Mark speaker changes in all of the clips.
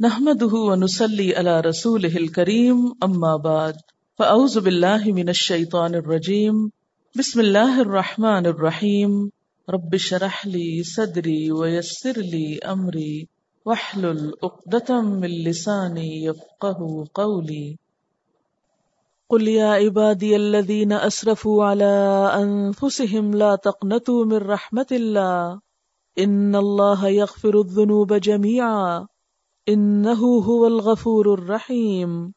Speaker 1: نحمده ونسلي على رسوله الكريم، أما بعد، فأعوذ بالله من الشيطان الرجيم. بسم الله الرحمن الرحيم. رب اشرح لي صدري ويسر لي أمري. واحلل عقدة من لساني يفقه قولي. قل يا عبادي الذين أسرفوا على أنفسهم لا تقنطوا من رحمة الله. إن الله يغفر الذنوب جميعا. إنه هو الغفور الرحيم.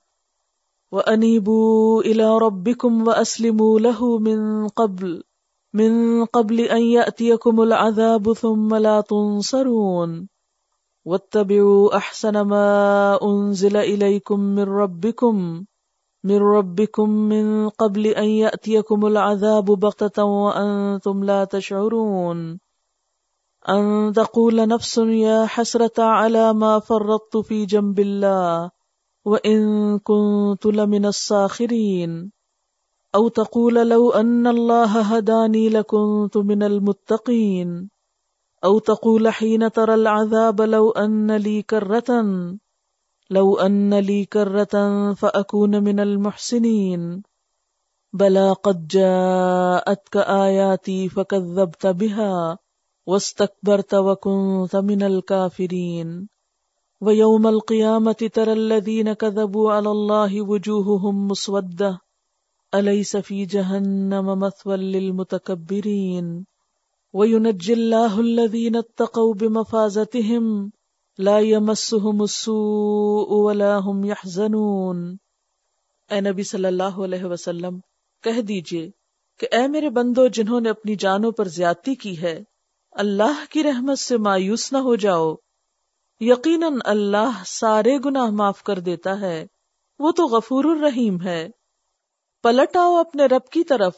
Speaker 1: وأنيبوا إلى ربكم وأسلموا له من قبل من قبل أن يأتيكم العذاب ثم لا تنصرون. واتبعوا أحسن ما أنزل إليكم من ربكم من ربكم من قبل أن يأتيكم العذاب بغتة وأنتم لا تشعرون. أن تقول نفس يا حسرة على ما فرطت في جنب الله وإن كنت لمن الساخرين أو تقول لو أن الله هداني لكنت من المتقين أو تقول حين ترى العذاب لو أن لي كرة لو أن لي كرة فأكون من المحسنين بلى قد جاءتك آياتي فكذبت بها واستكبرت من الكافرين ويوم القيامة ترى الذين كذبوا على الله وجوههم مسودة أليس في جهنم مثوى للمتكبرين وينجي الله الذين اتقوا بمفازتهم لا يمسهم السوء ولا هم يحزنون اے نبی صلی اللہ علیہ وسلم، کہہ دیجیے کہ اے میرے بندو جنہوں نے اپنی جانوں پر زیادتی کی ہے اللہ کی رحمت سے مایوس نہ ہو جاؤ۔ یقیناً اللہ سارے گناہ معاف کر دیتا ہے۔ وہ تو غفور الرحیم ہے۔ پلٹ آؤ اپنے رب کی طرف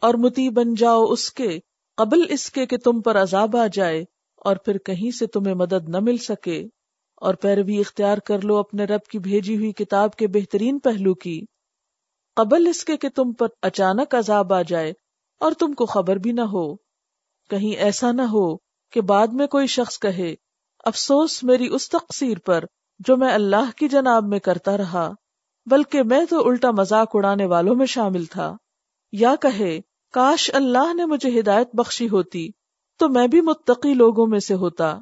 Speaker 1: اور متی بن جاؤ اس کے قبل اس کے کہ تم پر عذاب آ جائے اور پھر کہیں سے تمہیں مدد نہ مل سکے۔ اور پیروی اختیار کر لو اپنے رب کی بھیجی ہوئی کتاب کے بہترین پہلو کی۔ قبل اس کے کہ تم پر اچانک عذاب آ جائے اور تم کو خبر بھی نہ ہو۔ کہیں ایسا نہ ہو کہ بعد میں کوئی شخص کہے، افسوس میری اس تقصیر پر جو میں اللہ کی جناب میں کرتا رہا، بلکہ میں تو الٹا مذاق اڑانے والوں میں شامل تھا۔ یا کہے، کاش اللہ نے مجھے ہدایت بخشی ہوتی، تو میں بھی متقی لوگوں میں سے ہوتا۔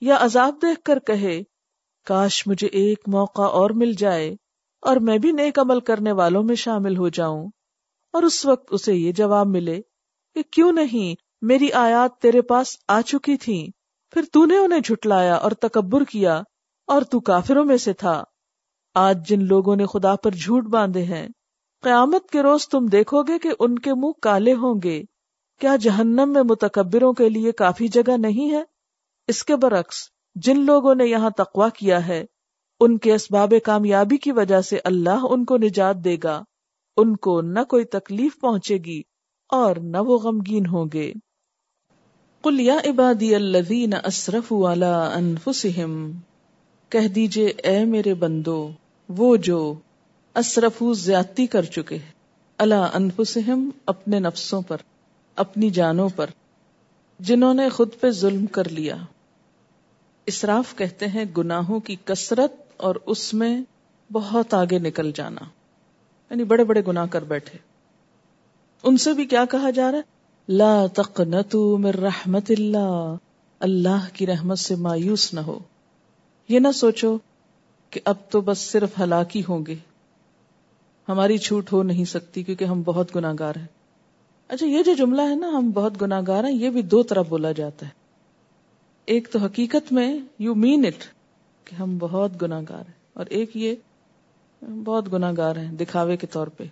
Speaker 1: یا عذاب دیکھ کر کہے، کاش مجھے ایک موقع اور مل جائے، اور میں بھی نیک عمل کرنے والوں میں شامل ہو جاؤں۔ اور اس وقت اسے یہ جواب ملے کہ کیوں نہیں میری آیات تیرے پاس آ چکی تھی پھر تو نے انہیں جھٹلایا اور تکبر کیا، اور تو کافروں میں سے تھا۔ آج جن لوگوں نے خدا پر جھوٹ باندھے ہیں، قیامت کے روز تم دیکھو گے کہ ان کے منہ کالے ہوں گے۔ کیا جہنم میں متکبروں کے لیے کافی جگہ نہیں ہے؟ اس کے برعکس، جن لوگوں نے یہاں تقوا کیا ہے، ان کے اسباب کامیابی کی وجہ سے اللہ ان کو نجات دے گا۔ ان کو نہ کوئی تکلیف پہنچے گی اور نہ وہ غمگین ہوں گے۔ قل یا عبادی الذین اسرفوا علی انفسہم، کہہ دیجیے اے میرے بندو، وہ جو اسرفو زیادتی کر چکے اللہ انفسہم اپنے نفسوں پر، اپنی جانوں پر، جنہوں نے خود پہ ظلم کر لیا۔ اسراف کہتے ہیں گناہوں کی کثرت اور اس میں بہت آگے نکل جانا۔ یعنی بڑے بڑے گناہ کر بیٹھے۔ ان سے بھی کیا کہا جا رہا ہے؟ لا تقنطو من رحمت اللہ اللہ کی رحمت سے مایوس نہ ہو۔ یہ نہ سوچو کہ اب تو بس صرف ہلاکی ہوں گے۔ ہماری چھوٹ ہو نہیں سکتی کیونکہ ہم بہت گناگار ہیں۔ اچھا یہ جو جملہ ہے نا، ہم بہت گناگار ہیں، یہ بھی دو طرح بولا جاتا ہے۔ ایک تو حقیقت میں یو مین اٹ کہ ہم بہت گناگار ہیں، اور ایک یہ بہت گناگار ہیں دکھاوے کے طور پہ۔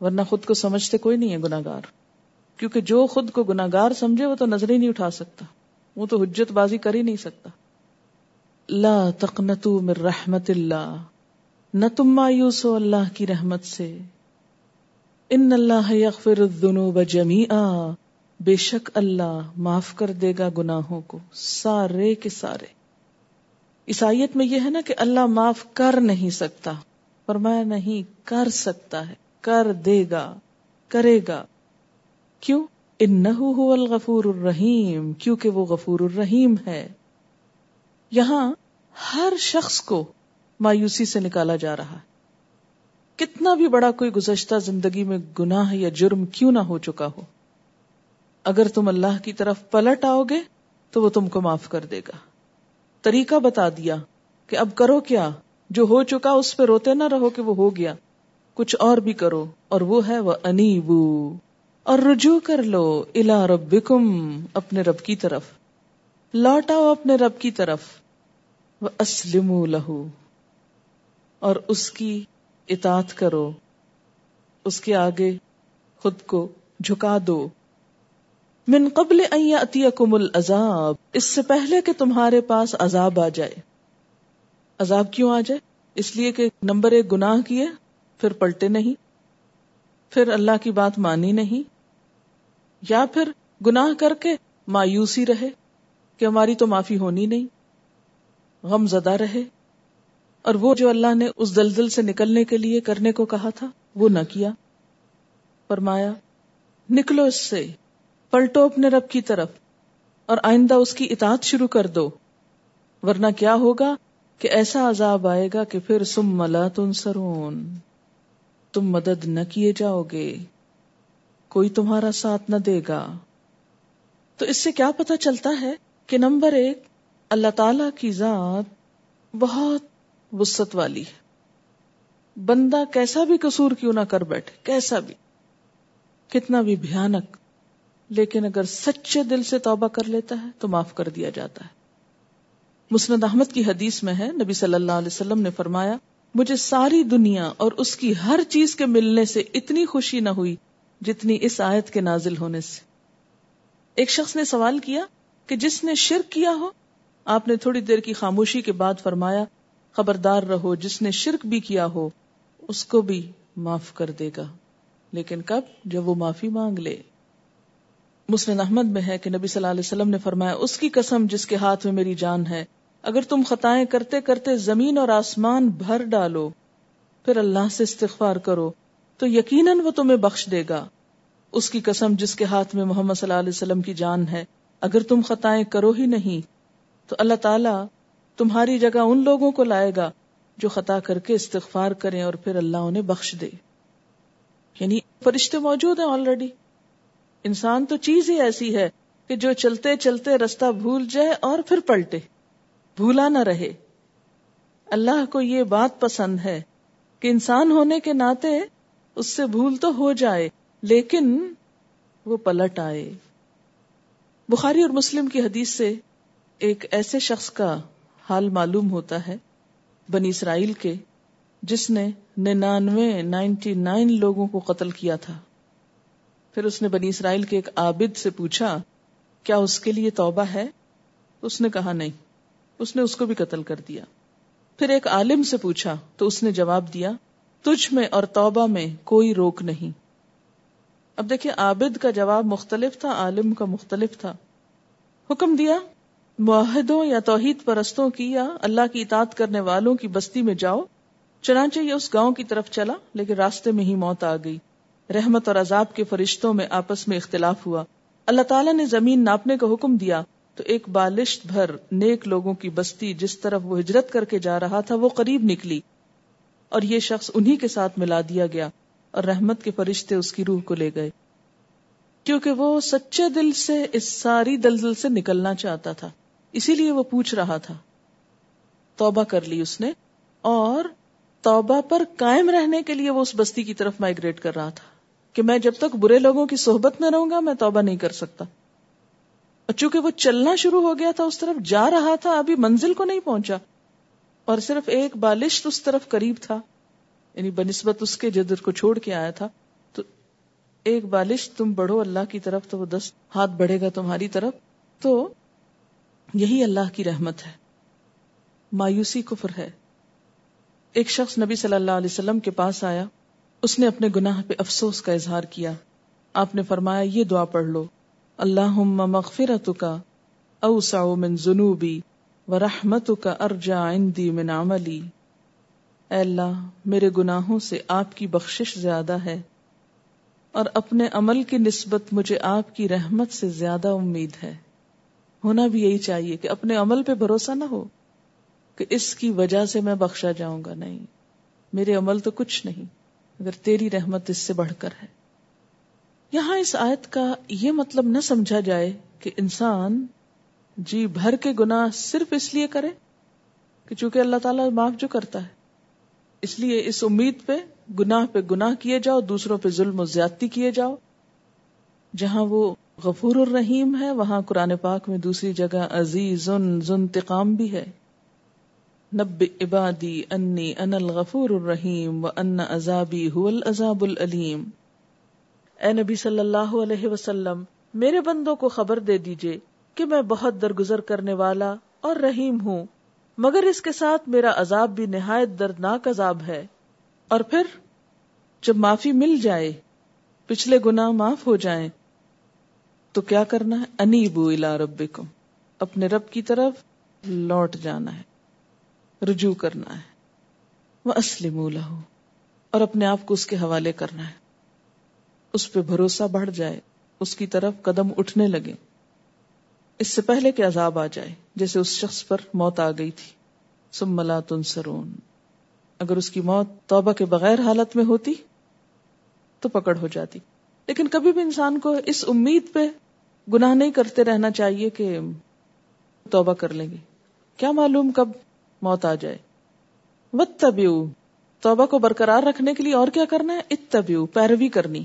Speaker 1: ورنہ خود کو سمجھتے کوئی نہیں ہے گناگار کیونکہ جو خود کو گناگار سمجھے وہ تو نظر ہی نہیں اٹھا سکتا، وہ تو حجت بازی کر ہی نہیں سکتا۔ لا تقنطو من رحمت اللہ، نہ تم مایوس ہو اللہ کی رحمت سے۔ ان اللہ یغفر الذنوب جمیعا، بے شک اللہ معاف کر دے گا گناہوں کو سارے کے سارے۔ عیسائیت میں یہ ہے نا کہ اللہ معاف کر نہیں سکتا، فرمایا نہیں، کر سکتا ہے، کر دے گا، کرے گا۔ کیوں؟ انہو هو الغفور الرحیم، کیونکہ وہ غفور الرحیم ہے۔ یہاں ہر شخص کو مایوسی سے نکالا جا رہا ہے۔ کتنا بھی بڑا کوئی گزشتہ زندگی میں گناہ یا جرم کیوں نہ ہو چکا ہو۔ اگر تم اللہ کی طرف پلٹ آؤ گے تو وہ تم کو معاف کر دے گا۔ طریقہ بتا دیا کہ اب کرو کیا؟ جو ہو چکا اس پہ روتے نہ رہو کہ وہ ہو گیا۔ کچھ اور بھی کرو اور وہ ہے وہ انیبو اور رجوع کر لو الا ربکم اپنے رب کی طرف۔ لوٹاؤ اپنے رب کی طرف۔ وہ اسلم لہو اور اس کی اطاعت کرو۔ اس کے آگے خود کو جھکا دو۔ من قبل یاتیکم العذاب۔ اس سے پہلے کہ تمہارے پاس عذاب آ جائے۔ عذاب کیوں آ جائے؟ اس لیے کہ نمبر ایک گناہ کیے، پھر پلٹے نہیں۔ پھر اللہ کی بات مانی نہیں۔ یا پھر گناہ کر کے مایوسی رہے کہ ہماری تو معافی ہونی نہیں، غم زدہ رہے۔ اور وہ جو اللہ نے اس دلدل سے نکلنے کے لیے کرنے کو کہا تھا، وہ نہ کیا۔ فرمایا، نکلو اس سے، پلٹو اپنے رب کی طرف اور آئندہ اس کی اطاعت شروع کر دو۔ ورنہ کیا ہوگا کہ ایسا عذاب آئے گا کہ پھر سم ملا تن سرون تم مدد نہ کیے جاؤ گے۔ کوئی تمہارا ساتھ نہ دے گا۔ تو اس سے کیا پتا چلتا ہے کہ نمبر ایک، اللہ تعالی کی ذات بہت وسط والی ہے۔ بندہ کیسا بھی قصور کیوں نہ کر بیٹھے، کیسا بھی۔ کتنا بھی بھیانک، لیکن اگر سچے دل سے توبہ کر لیتا ہے تو معاف کر دیا جاتا ہے۔ مسند احمد کی حدیث میں ہے، نبی صلی اللہ علیہ وسلم نے فرمایا، مجھے ساری دنیا اور اس کی ہر چیز کے ملنے سے اتنی خوشی نہ ہوئی جتنی اس آیت کے نازل ہونے سے۔ ایک شخص نے سوال کیا کہ جس نے شرک کیا ہو، آپ نے تھوڑی دیر کی خاموشی کے بعد فرمایا، خبردار رہو، جس نے شرک بھی کیا ہو، اس کو بھی معاف کر دے گا۔ لیکن کب؟ جب وہ معافی مانگ لے۔ مسلم احمد میں ہے کہ نبی صلی اللہ علیہ وسلم نے فرمایا، اس کی قسم جس کے ہاتھ میں میری جان ہے، اگر تم خطائیں کرتے کرتے زمین اور آسمان بھر ڈالو، پھر اللہ سے استغفار کرو۔ تو یقیناً وہ تمہیں بخش دے گا۔ اس کی قسم جس کے ہاتھ میں محمد صلی اللہ علیہ وسلم کی جان ہے، اگر تم خطائیں کرو ہی نہیں، تو اللہ تعالی تمہاری جگہ ان لوگوں کو لائے گا جو خطا کر کے استغفار کریں اور پھر اللہ انہیں بخش دے۔ یعنی فرشتے موجود ہیں آلریڈی انسان تو چیز ہی ایسی ہے کہ جو چلتے چلتے رستہ بھول جائے اور پھر پلٹے۔ بھولا نہ رہے۔ اللہ کو یہ بات پسند ہے کہ انسان ہونے کے ناطے اس سے بھول تو ہو جائے، لیکن وہ پلٹ آئے۔ بخاری اور مسلم کی حدیث سے ایک ایسے شخص کا حال معلوم ہوتا ہے، بنی اسرائیل کے، جس نے ننانوے نائنٹی نائن لوگوں کو قتل کیا تھا۔ پھر اس نے بنی اسرائیل کے ایک عابد سے پوچھا، کیا اس کے لیے توبہ ہے؟ اس نے کہا، نہیں۔ اس نے اس کو بھی قتل کر دیا۔ پھر ایک عالم سے پوچھا، تو اس نے جواب دیا تجھ میں اور توبہ میں کوئی روک نہیں۔ اب دیکھیں، عابد کا جواب مختلف تھا، عالم کا مختلف تھا۔ حکم دیا معاہدوں یا توحید پرستوں کی یا اللہ کی اطاعت کرنے والوں کی بستی میں جاؤ۔ چنانچہ یہ اس گاؤں کی طرف چلا، لیکن راستے میں ہی موت آ گئی۔ رحمت اور عذاب کے فرشتوں میں آپس میں اختلاف ہوا۔ اللہ تعالیٰ نے زمین ناپنے کا حکم دیا۔ تو ایک بالشت بھر نیک لوگوں کی بستی جس طرف وہ ہجرت کر کے جا رہا تھا، وہ قریب نکلی۔ اور یہ شخص انہی کے ساتھ ملا دیا گیا اور رحمت کے فرشتے اس کی روح کو لے گئے۔ کیونکہ وہ سچے دل سے اس ساری دلدل سے نکلنا چاہتا تھا، اسی لیے وہ پوچھ رہا تھا۔ توبہ کر لی اس نے اور توبہ پر قائم رہنے کے لیے وہ اس بستی کی طرف مائگریٹ کر رہا تھا کہ میں جب تک برے لوگوں کی صحبت میں رہوں گا، میں توبہ نہیں کر سکتا۔ اور چونکہ وہ چلنا شروع ہو گیا تھا، اس طرف جا رہا تھا، ابھی منزل کو نہیں پہنچا۔ اور صرف ایک بالشت اس طرف قریب تھا یعنی بنسبت اس کے جدر کو چھوڑ کے آیا تھا، تو ایک بالش تم بڑھو اللہ کی طرف تو وہ دس ہاتھ بڑھے گا تمہاری طرف، تو یہی اللہ کی رحمت ہے۔ مایوسی کفر ہے۔ ایک شخص نبی صلی اللہ علیہ وسلم کے پاس آیا، اس نے اپنے گناہ پہ افسوس کا اظہار کیا۔ آپ نے فرمایا، یہ دعا پڑھ لو۔ اللہ مغفرت کا من جنوبی و رحمت کا ارجا عندی من عملی۔ اے اللہ، میرے گناہوں سے آپ کی بخشش زیادہ ہے اور اپنے عمل کی نسبت مجھے آپ کی رحمت سے زیادہ امید ہے۔ ہونا بھی یہی چاہیے کہ اپنے عمل پہ بھروسہ نہ ہو کہ اس کی وجہ سے میں بخشا جاؤں گا۔ نہیں، میرے عمل تو کچھ نہیں اگر تیری رحمت اس سے بڑھ کر ہے۔ یہاں اس آیت کا یہ مطلب نہ سمجھا جائے کہ انسان جی بھر کے گناہ صرف اس لیے کرے کہ چونکہ اللہ تعالیٰ معاف جو کرتا ہے۔ اس لیے اس امید پہ گناہ پہ گناہ کیے جاؤ، دوسروں پہ ظلم و زیادتی کیے جاؤ۔ جہاں وہ غفور الرحیم ہے، وہاں قرآن پاک میں دوسری جگہ عزیز انتقام بھی ہے۔ نب عبادی انی ان الغفور الرحیم و ان عذابی هو العذاب العلیم۔ اے نبی صلی اللہ علیہ وسلم، میرے بندوں کو خبر دے دیجیے کہ میں بہت درگزر کرنے والا اور رحیم ہوں، مگر اس کے ساتھ میرا عذاب بھی نہایت دردناک عذاب ہے۔ اور پھر جب معافی مل جائے، پچھلے گناہ معاف ہو جائیں، تو کیا کرنا ہے؟ انیبو الا ربکم، اپنے رب کی طرف لوٹ جانا ہے، رجوع کرنا ہے وہ اسلم اور اپنے آپ کو اس کے حوالے کرنا ہے۔ اس پہ بھروسہ بڑھ جائے، اس کی طرف قدم اٹھنے لگے۔ اس سے پہلے کہ عذاب آ جائے، جیسے اس شخص پر موت آ گئی تھی۔ سم ملا تنسرون اگر اس کی موت توبہ کے بغیر حالت میں ہوتی، تو پکڑ ہو جاتی۔ لیکن کبھی بھی انسان کو اس امید پہ گناہ نہیں کرتے رہنا چاہیے کہ توبہ کر لیں گے۔ کیا معلوم کب موت آ جائے؟ وت توبہ کو برقرار رکھنے کے لیے اور کیا کرنا ہے؟ اتبیو پیروی کرنی۔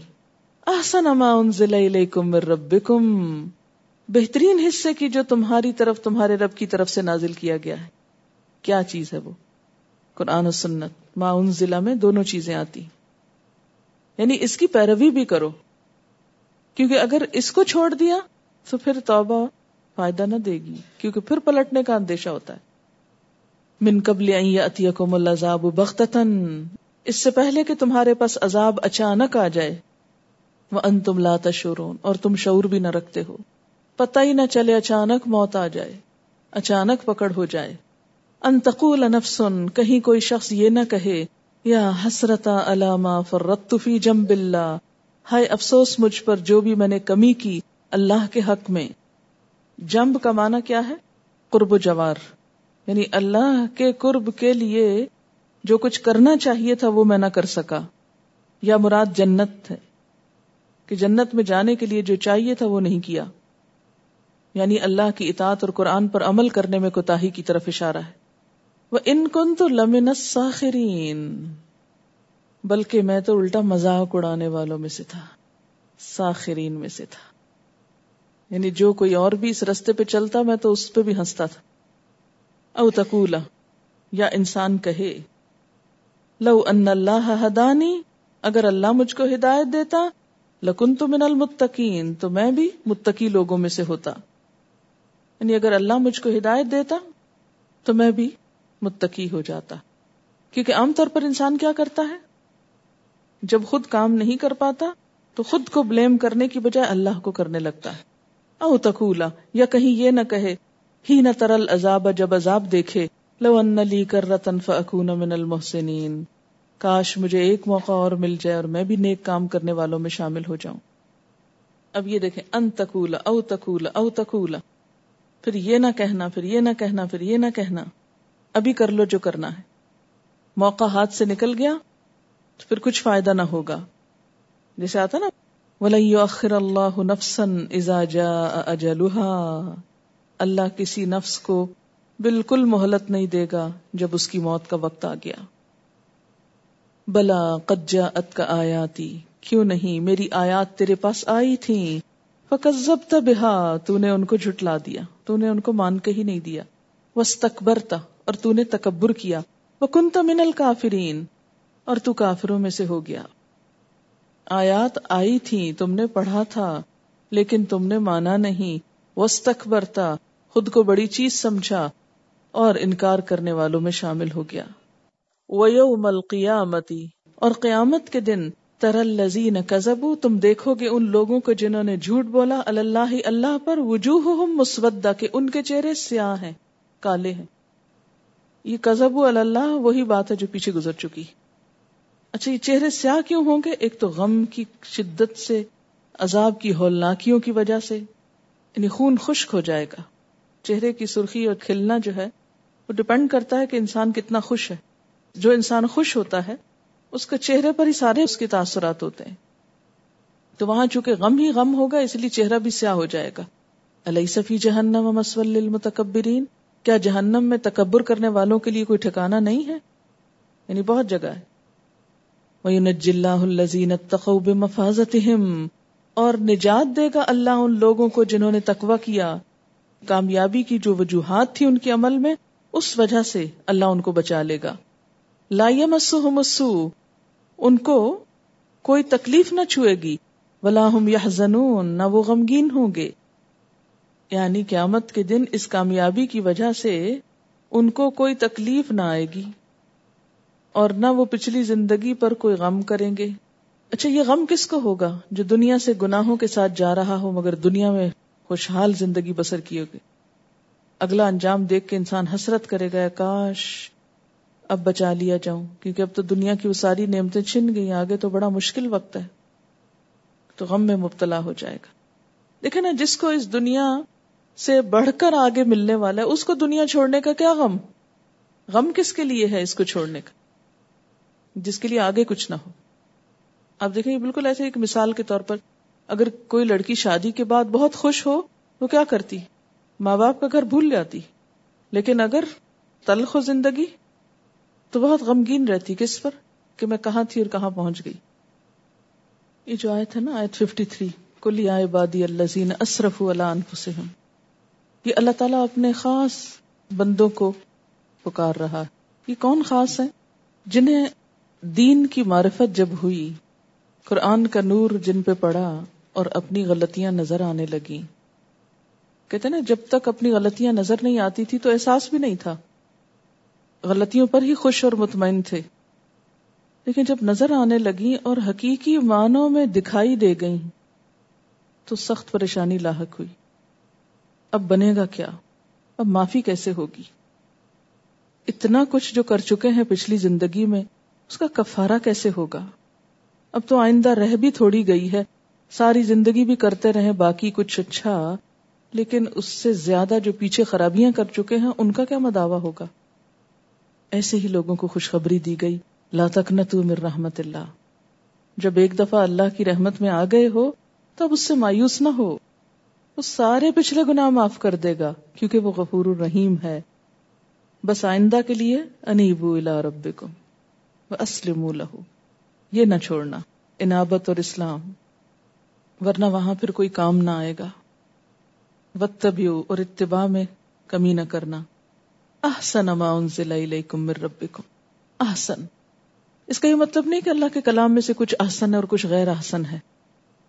Speaker 1: احسن اما انزل الیکم من ربکم۔ بہترین حصے کی جو تمہاری طرف، تمہارے رب کی طرف سے نازل کیا گیا ہے۔ کیا چیز ہے وہ؟ قرآن و سنت۔ ما انزلہ میں دونوں چیزیں آتی۔ یعنی اس کی پیروی بھی کرو۔ کیونکہ اگر اس کو چھوڑ دیا تو پھر توبہ فائدہ نہ دے گی۔ کیونکہ پھر پلٹنے کا اندیشہ ہوتا ہے۔ من قبل اتیکم العذاب بغتتن اس سے پہلے کہ تمہارے پاس عذاب اچانک آ جائے۔ وہ ان تم لاتا شورون اور تم شعور بھی نہ رکھتے ہو۔ پتہ ہی نہ چلے اچانک موت آ جائے، اچانک پکڑ ہو جائے۔ انتقول نفسن، کہیں کوئی شخص یہ نہ کہے، یا حسرتا علامہ فرت فی جم بلّہ ہائے افسوس، مجھ پر جو بھی میں نے کمی کی اللہ کے حق میں۔ جمب کا معنی کیا ہے؟ قرب و جوار۔ یعنی اللہ کے قرب کے لیے جو کچھ کرنا چاہیے تھا وہ میں نہ کر سکا۔ یا مراد جنت ہے، کہ جنت میں جانے کے لیے جو چاہیے تھا وہ نہیں کیا۔ یعنی اللہ کی اطاعت اور قرآن پر عمل کرنے میں کوتا کی طرف اشارہ ہے۔ وہ ان کن تو لمن ساخرین بلکہ میں تو الٹا مذاق اڑانے والوں میں سے تھا، ساخرین میں سے تھا۔ یعنی جو کوئی اور بھی اس رستے پہ چلتا، میں تو اس پہ بھی ہنستا تھا۔ او تکولا یا انسان کہے، لو ان اللہ ہدانی، اگر اللہ مجھ کو ہدایت دیتا لکن تو من المتقین، تو میں بھی متقی لوگوں میں سے ہوتا۔ یعنی اگر اللہ مجھ کو ہدایت دیتا تو میں بھی متقی ہو جاتا۔ کیونکہ عام طور پر انسان کیا کرتا ہے؟ جب خود کام نہیں کر پاتا تو خود کو بلیم کرنے کی بجائے اللہ کو کرنے لگتا ہے۔ او تکولا یا کہیں یہ نہ کہے ہی نہ ترل عذاب، جب عذاب دیکھے، لو ان لی کر رتن فکون من المحسنین۔ کاش مجھے ایک موقع اور مل جائے اور میں بھی نیک کام کرنے والوں میں شامل ہو جاؤں۔ اب یہ دیکھیں، ان تکولا او تکولا او تکولا پھر یہ نہ کہنا، پھر یہ نہ کہنا، پھر یہ نہ کہنا۔ ابھی کر لو جو کرنا ہے۔ موقع ہاتھ سے نکل گیا تو پھر کچھ فائدہ نہ ہوگا۔ جیسے آتا نا اخر اللہ نفسن جا اجلحا اللہ کسی نفس کو بالکل مہلت نہیں دے گا جب اس کی موت کا وقت آ گیا۔ بلا قجا ات کا آیاتی۔ کیوں نہیں؟ میری آیات تیرے پاس آئی تھی فکزب بہا تو نے ان کو جھٹلا دیا تو نے ان کو مان کے ہی نہیں دیا۔ وس تکبرتا اور تو نے تکبر کیا۔ وہ کنتا من الکافرین اور تو کافروں میں سے ہو گیا۔ آیات آئی تھی تم نے پڑھا تھا، لیکن تم نے مانا نہیں۔ وسط برتا خود کو بڑی چیز سمجھا، اور انکار کرنے والوں میں شامل ہو گیا۔ ویوم القیامتی اور قیامت کے دن ترل لذین کزبو تم دیکھو گے ان لوگوں کو جنہوں نے جھوٹ بولا، اللہ اللہ پر وجوہ مسودہ کہ ان کے چہرے سیاہ ہیں، کالے ہیں۔ یہ کزبو اللہ، وہی بات ہے جو پیچھے گزر چکی۔ اچھا یہ چہرے سیاہ کیوں ہوں گے؟ ایک تو غم کی شدت سے، عذاب کی ہولناکیوں کی وجہ سے۔ یعنی خون خشک ہو جائے گا۔ چہرے کی سرخی اور کھلنا جو ہے، وہ ڈپینڈ کرتا ہے کہ انسان کتنا خوش ہے۔ جو انسان خوش ہوتا ہے اس کے چہرے پر ہی سارے اس کے تاثرات ہوتے ہیں۔ تو وہاں چونکہ غم ہی غم ہوگا، اس لیے چہرہ بھی سیاہ ہو جائے گا۔ علیہ صفی جہنم مسول المتکبرین کیا جہنم میں تکبر کرنے والوں کے لیے کوئی ٹھکانا نہیں ہے؟ یعنی بہت جگہ ہے۔ وَيُنَجِّ اللَّهُ الَّذِينَ اتَّقَوْا بِمَفَازَتِهِمْ۔ اور نجات دے گا اللہ ان لوگوں کو جنہوں نے تقوی کیا۔ کامیابی کی جو وجوہات تھی ان کے عمل میں، اس وجہ سے اللہ ان کو بچا لے گا۔ لا يمسهم السوء۔ ان کو کوئی تکلیف نہ چھوئے گی۔ ولا هم يحزنون، نہ وہ غمگین ہوں گے۔ یعنی قیامت کے دن اس کامیابی کی وجہ سے ان کو کوئی تکلیف نہ آئے گی۔ اور نہ وہ پچھلی زندگی پر کوئی غم کریں گے۔ اچھا یہ غم کس کو ہوگا جو دنیا سے گناہوں کے ساتھ جا رہا ہو مگر دنیا میں خوشحال زندگی بسر کی ہوگی اگلا انجام دیکھ کے انسان حسرت کرے گا کاش اب بچا لیا جاؤں، کیونکہ اب تو دنیا کی وہ ساری نعمتیں چھن گئی آگے تو بڑا مشکل وقت ہے۔ تو غم میں مبتلا ہو جائے گا۔ دیکھیں نا، جس کو اس دنیا سے بڑھ کر آگے ملنے والا ہے، اس کو دنیا چھوڑنے کا کیا غم؟ غم کس کے لیے ہے اس کو چھوڑنے کا؟ جس کے لیے آگے کچھ نہ ہو۔ آپ دیکھیں بالکل ایسے ایک مثال کے طور پر، اگر کوئی لڑکی شادی کے بعد بہت خوش ہو تو کیا کرتی؟ ماں باپ کا گھر بھول جاتی۔ لیکن اگر تلخ ہو زندگی تو بہت غمگین رہتی کس پر؟ کہ میں کہاں تھی اور کہاں پہنچ گئی۔ یہ جو آیت ہے نا، آیت 53 کلی آئے بادی اللہ اسرف اللہ یہ اللہ تعالیٰ اپنے خاص بندوں کو پکار رہا یہ کون خاص ہے جنہیں دین کی معرفت جب ہوئی، قرآن کا نور جن پہ پڑا اور اپنی غلطیاں نظر آنے لگی کہتے نا، جب تک اپنی غلطیاں نظر نہیں آتی تھی تو احساس بھی نہیں تھا۔ غلطیوں پر ہی خوش اور مطمئن تھے۔ لیکن جب نظر آنے لگی اور حقیقی معنوں میں دکھائی دے گئی تو سخت پریشانی لاحق ہوئی۔ اب بنے گا کیا؟ اب معافی کیسے ہوگی؟ اتنا کچھ جو کر چکے ہیں پچھلی زندگی میں، اس کا کفارہ کیسے ہوگا؟ اب تو آئندہ رہ بھی تھوڑی گئی ہے۔ ساری زندگی بھی کرتے رہے باقی کچھ اچھا لیکن اس سے زیادہ جو پیچھے خرابیاں کر چکے ہیں، ان کا کیا مداوع ہوگا؟ ایسے ہی لوگوں کو خوشخبری دی گئی، لا تک نہ رحمت اللہ۔ جب ایک دفعہ اللہ کی رحمت میں آ گئے ہو، تب اس سے مایوس نہ ہو۔ وہ سارے پچھلے گناہ معاف کر دے گا، کیونکہ وہ غفور الرحیم ہے۔ بس آئندہ کے لیے انیبو الا ربکم اسلم لہو یہ نہ چھوڑنا، انابت اور اسلام۔ ورنہ وہاں پھر کوئی کام نہ آئے گا۔ وقت اور اتباع میں کمی نہ کرنا۔ احسن ما انزل الیکم من ربکم. احسن. اس کا یہ مطلب نہیں کہ اللہ کے کلام میں سے کچھ احسن ہے اور کچھ غیر احسن ہے.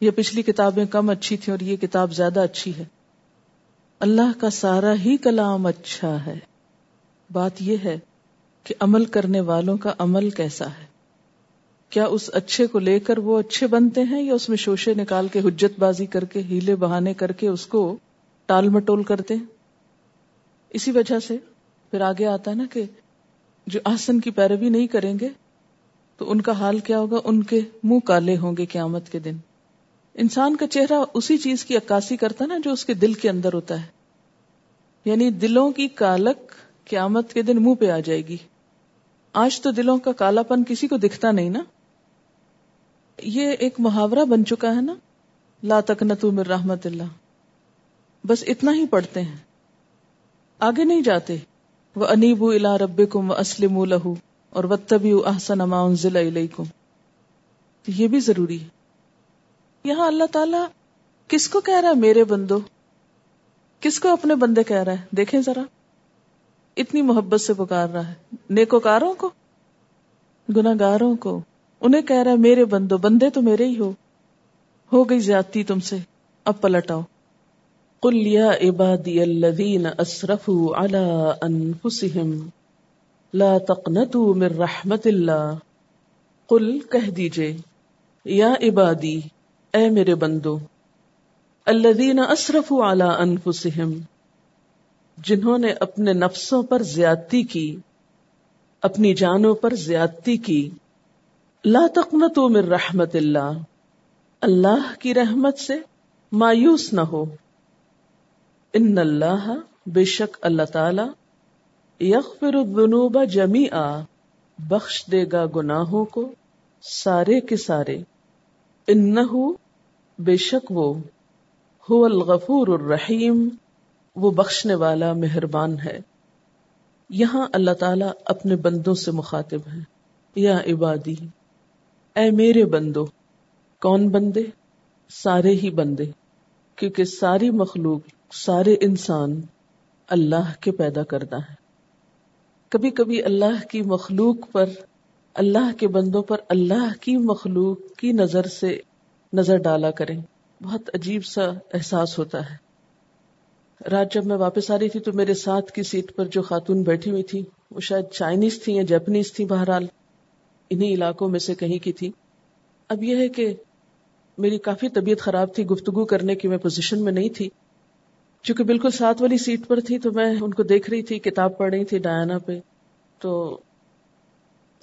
Speaker 1: یہ پچھلی کتابیں کم اچھی تھیں اور یہ کتاب زیادہ اچھی ہے. اللہ کا سارا ہی کلام اچھا ہے. بات یہ ہے کہ عمل کرنے والوں کا عمل کیسا ہے؟ کیا اس اچھے کو لے کر وہ اچھے بنتے ہیں یا اس میں شوشے نکال کے حجت بازی کر کے ہیلے بہانے کر کے اس کو ٹال مٹول کرتے ہیں؟ اسی وجہ سے پھر آگے آتا ہے نا کہ جو آسن کی پیروی نہیں کریں گے، تو ان کا حال کیا ہوگا؟ ان کے منہ کالے ہوں گے قیامت کے دن۔ انسان کا چہرہ اسی چیز کی عکاسی کرتا نا جو اس کے دل کے اندر ہوتا ہے۔ یعنی دلوں کی کالک قیامت کے دن منہ پہ آ جائے گی۔ آج تو دلوں کا کالا پن کسی کو دکھتا نہیں نا۔ یہ ایک محاورہ بن چکا ہے نا۔ لا تک من رحمت اللہ۔ بس اتنا ہی پڑھتے ہیں۔ آگے نہیں جاتے۔ وہ انیب الا رب کم و اسلم لہو اور و تبی احسن علیکم یہ بھی ضروری ہے۔ یہاں اللہ تعالی کس کو کہہ رہا ہے؟ میرے بندو۔ کس کو اپنے بندے کہہ رہا ہے؟ دیکھیں ذرا۔ اتنی محبت سے پکار رہا ہے۔ نیکوکاروں کو گناگاروں کو۔ انہیں کہہ رہا ہے، میرے بندو، بندے تو میرے ہی ہو۔ ہو گئی زیادتی تم سے۔ اب پلٹ آؤ۔ قل یا عبادی الذین اسرفوا علی انفسهم لا تقنطوا من رحمت اللہ قل کہہ دیجیے، یا عبادی، اے میرے بندو، الذین اسرفوا علی انفسهم جنہوں نے اپنے نفسوں پر زیادتی کی، اپنی جانوں پر زیادتی کی، لا تقنطوا من رحمت اللہ اللہ کی رحمت سے مایوس نہ ہو۔ ان اللہ بے شک اللہ تعالی یغفر الذنوب جمیعا، بخش دے گا گناہوں کو سارے کے سارے۔ انہو بے شک وہ هو الغفور الرحیم، وہ بخشنے والا مہربان ہے۔ یہاں اللہ تعالیٰ اپنے بندوں سے مخاطب ہے۔ یا عبادی، اے میرے بندو، کون بندے؟ سارے ہی بندے، کیونکہ ساری مخلوق سارے انسان اللہ کے پیدا کردہ ہے کبھی کبھی اللہ کی مخلوق پر، اللہ کے بندوں پر اللہ کی مخلوق کی نظر سے نظر ڈالا کریں۔ بہت عجیب سا احساس ہوتا ہے۔ رات جب میں واپس آ رہی تھی تو میرے ساتھ کی سیٹ پر جو خاتون بیٹھی ہوئی تھی، وہ شاید چائنیز تھی یا جیپنیز تھی بہرحال۔ انہی علاقوں میں سے کہیں کی تھی۔ اب یہ ہے کہ میری کافی طبیعت خراب تھی، گفتگو کرنے کی میں پوزیشن میں نہیں تھی۔ چونکہ بالکل ساتھ والی سیٹ پر تھی تو میں ان کو دیکھ رہی تھی، کتاب پڑھ رہی تھی ڈایانا پہ۔ تو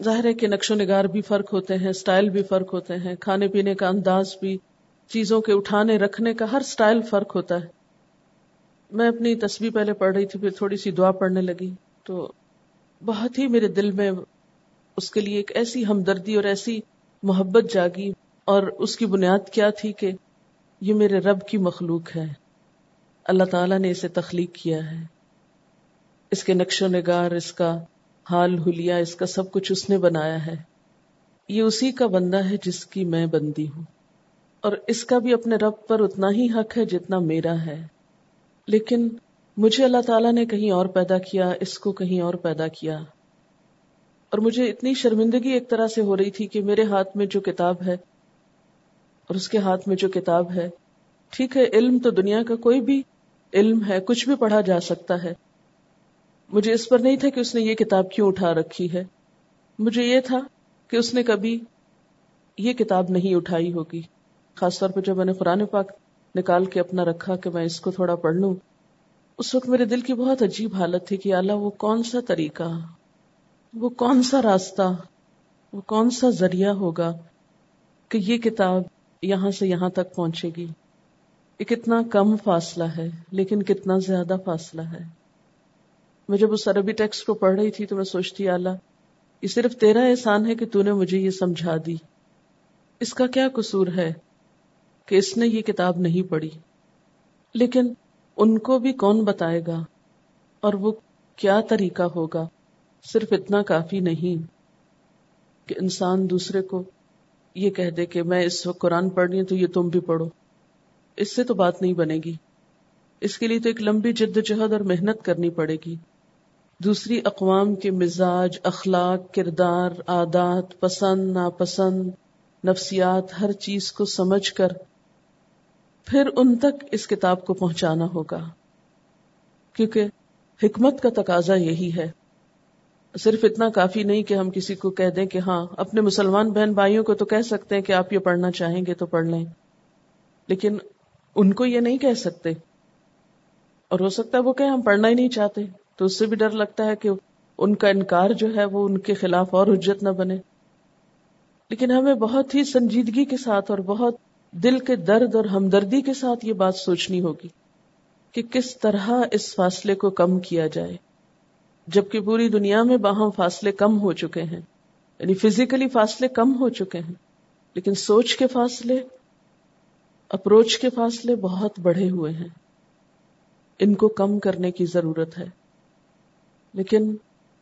Speaker 1: ظاہر ہے کہ نقش و نگار بھی فرق ہوتے ہیں، سٹائل بھی فرق ہوتے ہیں، کھانے پینے کا انداز بھی، چیزوں کے اٹھانے، رکھنے کا ہر سٹائل فرق ہوتا ہے۔ میں اپنی تصویر پہلے پڑھ رہی تھی، پھر تھوڑی سی دعا پڑھنے لگی۔ تو بہت ہی میرے دل میں اس کے لیے ایک ایسی ہمدردی اور ایسی محبت جاگی۔ اور اس کی بنیاد کیا تھی کہ یہ میرے رب کی مخلوق ہے۔ اللہ تعالیٰ نے اسے تخلیق کیا ہے۔ اس کے نقش و نگار، اس کا حال، حلیہ، اس کا سب کچھ اس نے بنایا ہے۔ یہ اسی کا بندہ ہے جس کی میں بندی ہوں۔ اور اس کا بھی اپنے رب پر اتنا ہی حق ہے جتنا میرا ہے۔ لیکن مجھے اللہ تعالیٰ نے کہیں اور پیدا کیا، اس کو کہیں اور پیدا کیا۔ اور مجھے اتنی شرمندگی ایک طرح سے ہو رہی تھی کہ میرے ہاتھ میں جو کتاب ہے اور اس کے ہاتھ میں جو کتاب ہے، ٹھیک ہے، علم تو دنیا کا کوئی بھی علم ہے، کچھ بھی پڑھا جا سکتا ہے۔ مجھے اس پر نہیں تھا کہ اس نے یہ کتاب کیوں اٹھا رکھی ہے۔ مجھے یہ تھا کہ اس نے کبھی یہ کتاب نہیں اٹھائی ہوگی۔ خاص طور پہ جب میں نے قرآن پاک نکال کے اپنا رکھا کہ میں اس کو تھوڑا پڑھ لوں، اس وقت میرے دل کی بہت عجیب حالت تھی کہ اللہ، وہ کون سا طریقہ؟ وہ کون سا راستہ؟ وہ کون سا ذریعہ ہوگا کہ یہ کتاب یہاں سے یہاں تک پہنچے گی؟ یہ کتنا کم فاصلہ ہے، لیکن کتنا زیادہ فاصلہ ہے۔ میں جب اس عربی ٹیکسٹ کو پڑھ رہی تھی تو میں سوچتی اللہ، یہ صرف تیرا احسان ہے کہ تو نے مجھے یہ سمجھا دی۔ اس کا کیا قصور ہے کہ اس نے یہ کتاب نہیں پڑھی؟ لیکن ان کو بھی کون بتائے گا؟ اور وہ کیا طریقہ ہوگا؟ صرف اتنا کافی نہیں کہ انسان دوسرے کو یہ کہہ دے کہ میں اس وقت قرآن پڑھ رہی ہوں تو یہ تم بھی پڑھو۔ اس سے تو بات نہیں بنے گی۔ اس کے لیے تو ایک لمبی جد جہد اور محنت کرنی پڑے گی۔ دوسری، اقوام کے مزاج، اخلاق، کردار، عادات، پسند، ناپسند، نفسیات، ہر چیز کو سمجھ کر پھر ان تک اس کتاب کو پہنچانا ہوگا۔ کیونکہ حکمت کا تقاضا یہی ہے۔ صرف اتنا کافی نہیں کہ ہم کسی کو کہہ دیں کہ ہاں اپنے مسلمان بہن بھائیوں کو تو کہہ سکتے ہیں کہ آپ یہ پڑھنا چاہیں گے تو پڑھ لیں۔ لیکن ان کو یہ نہیں کہہ سکتے۔ اور ہو سکتا ہے وہ کہ ہم پڑھنا ہی نہیں چاہتے۔ تو اس سے بھی ڈر لگتا ہے کہ ان کا انکار جو ہے وہ ان کے خلاف اور حجت نہ بنے۔ لیکن ہمیں بہت ہی سنجیدگی کے ساتھ اور بہت دل کے درد اور ہمدردی کے ساتھ یہ بات سوچنی ہوگی کہ کس طرح اس فاصلے کو کم کیا جائے۔ جبکہ پوری دنیا میں باہم فاصلے کم ہو چکے ہیں۔ یعنی فزیکلی فاصلے کم ہو چکے ہیں۔ لیکن سوچ کے فاصلے اپروچ کے فاصلے بہت بڑھے ہوئے ہیں۔ ان کو کم کرنے کی ضرورت ہے۔ لیکن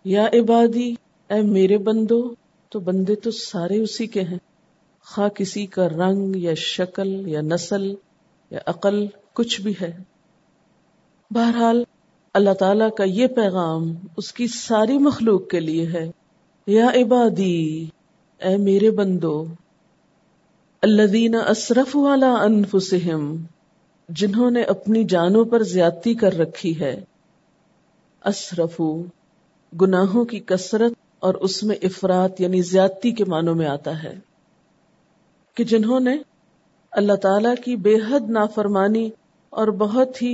Speaker 1: یا عبادی، اے میرے بندو، تو بندے تو سارے اسی کے ہیں۔ خواہ کسی کا رنگ یا شکل یا نسل یا عقل کچھ بھی ہے۔ بہرحال، اللہ تعالی کا یہ پیغام اس کی ساری مخلوق کے لیے ہے۔ یا عبادی، اے میرے بندو اللہ اسرف والا انفسہم، جنہوں نے اپنی جانوں پر زیادتی کر رکھی ہے اسرف گناہوں کی کثرت اور اس میں افراد یعنی زیادتی کے معنوں میں آتا ہے، کہ جنہوں نے اللہ تعالی کی بے حد نافرمانی اور بہت ہی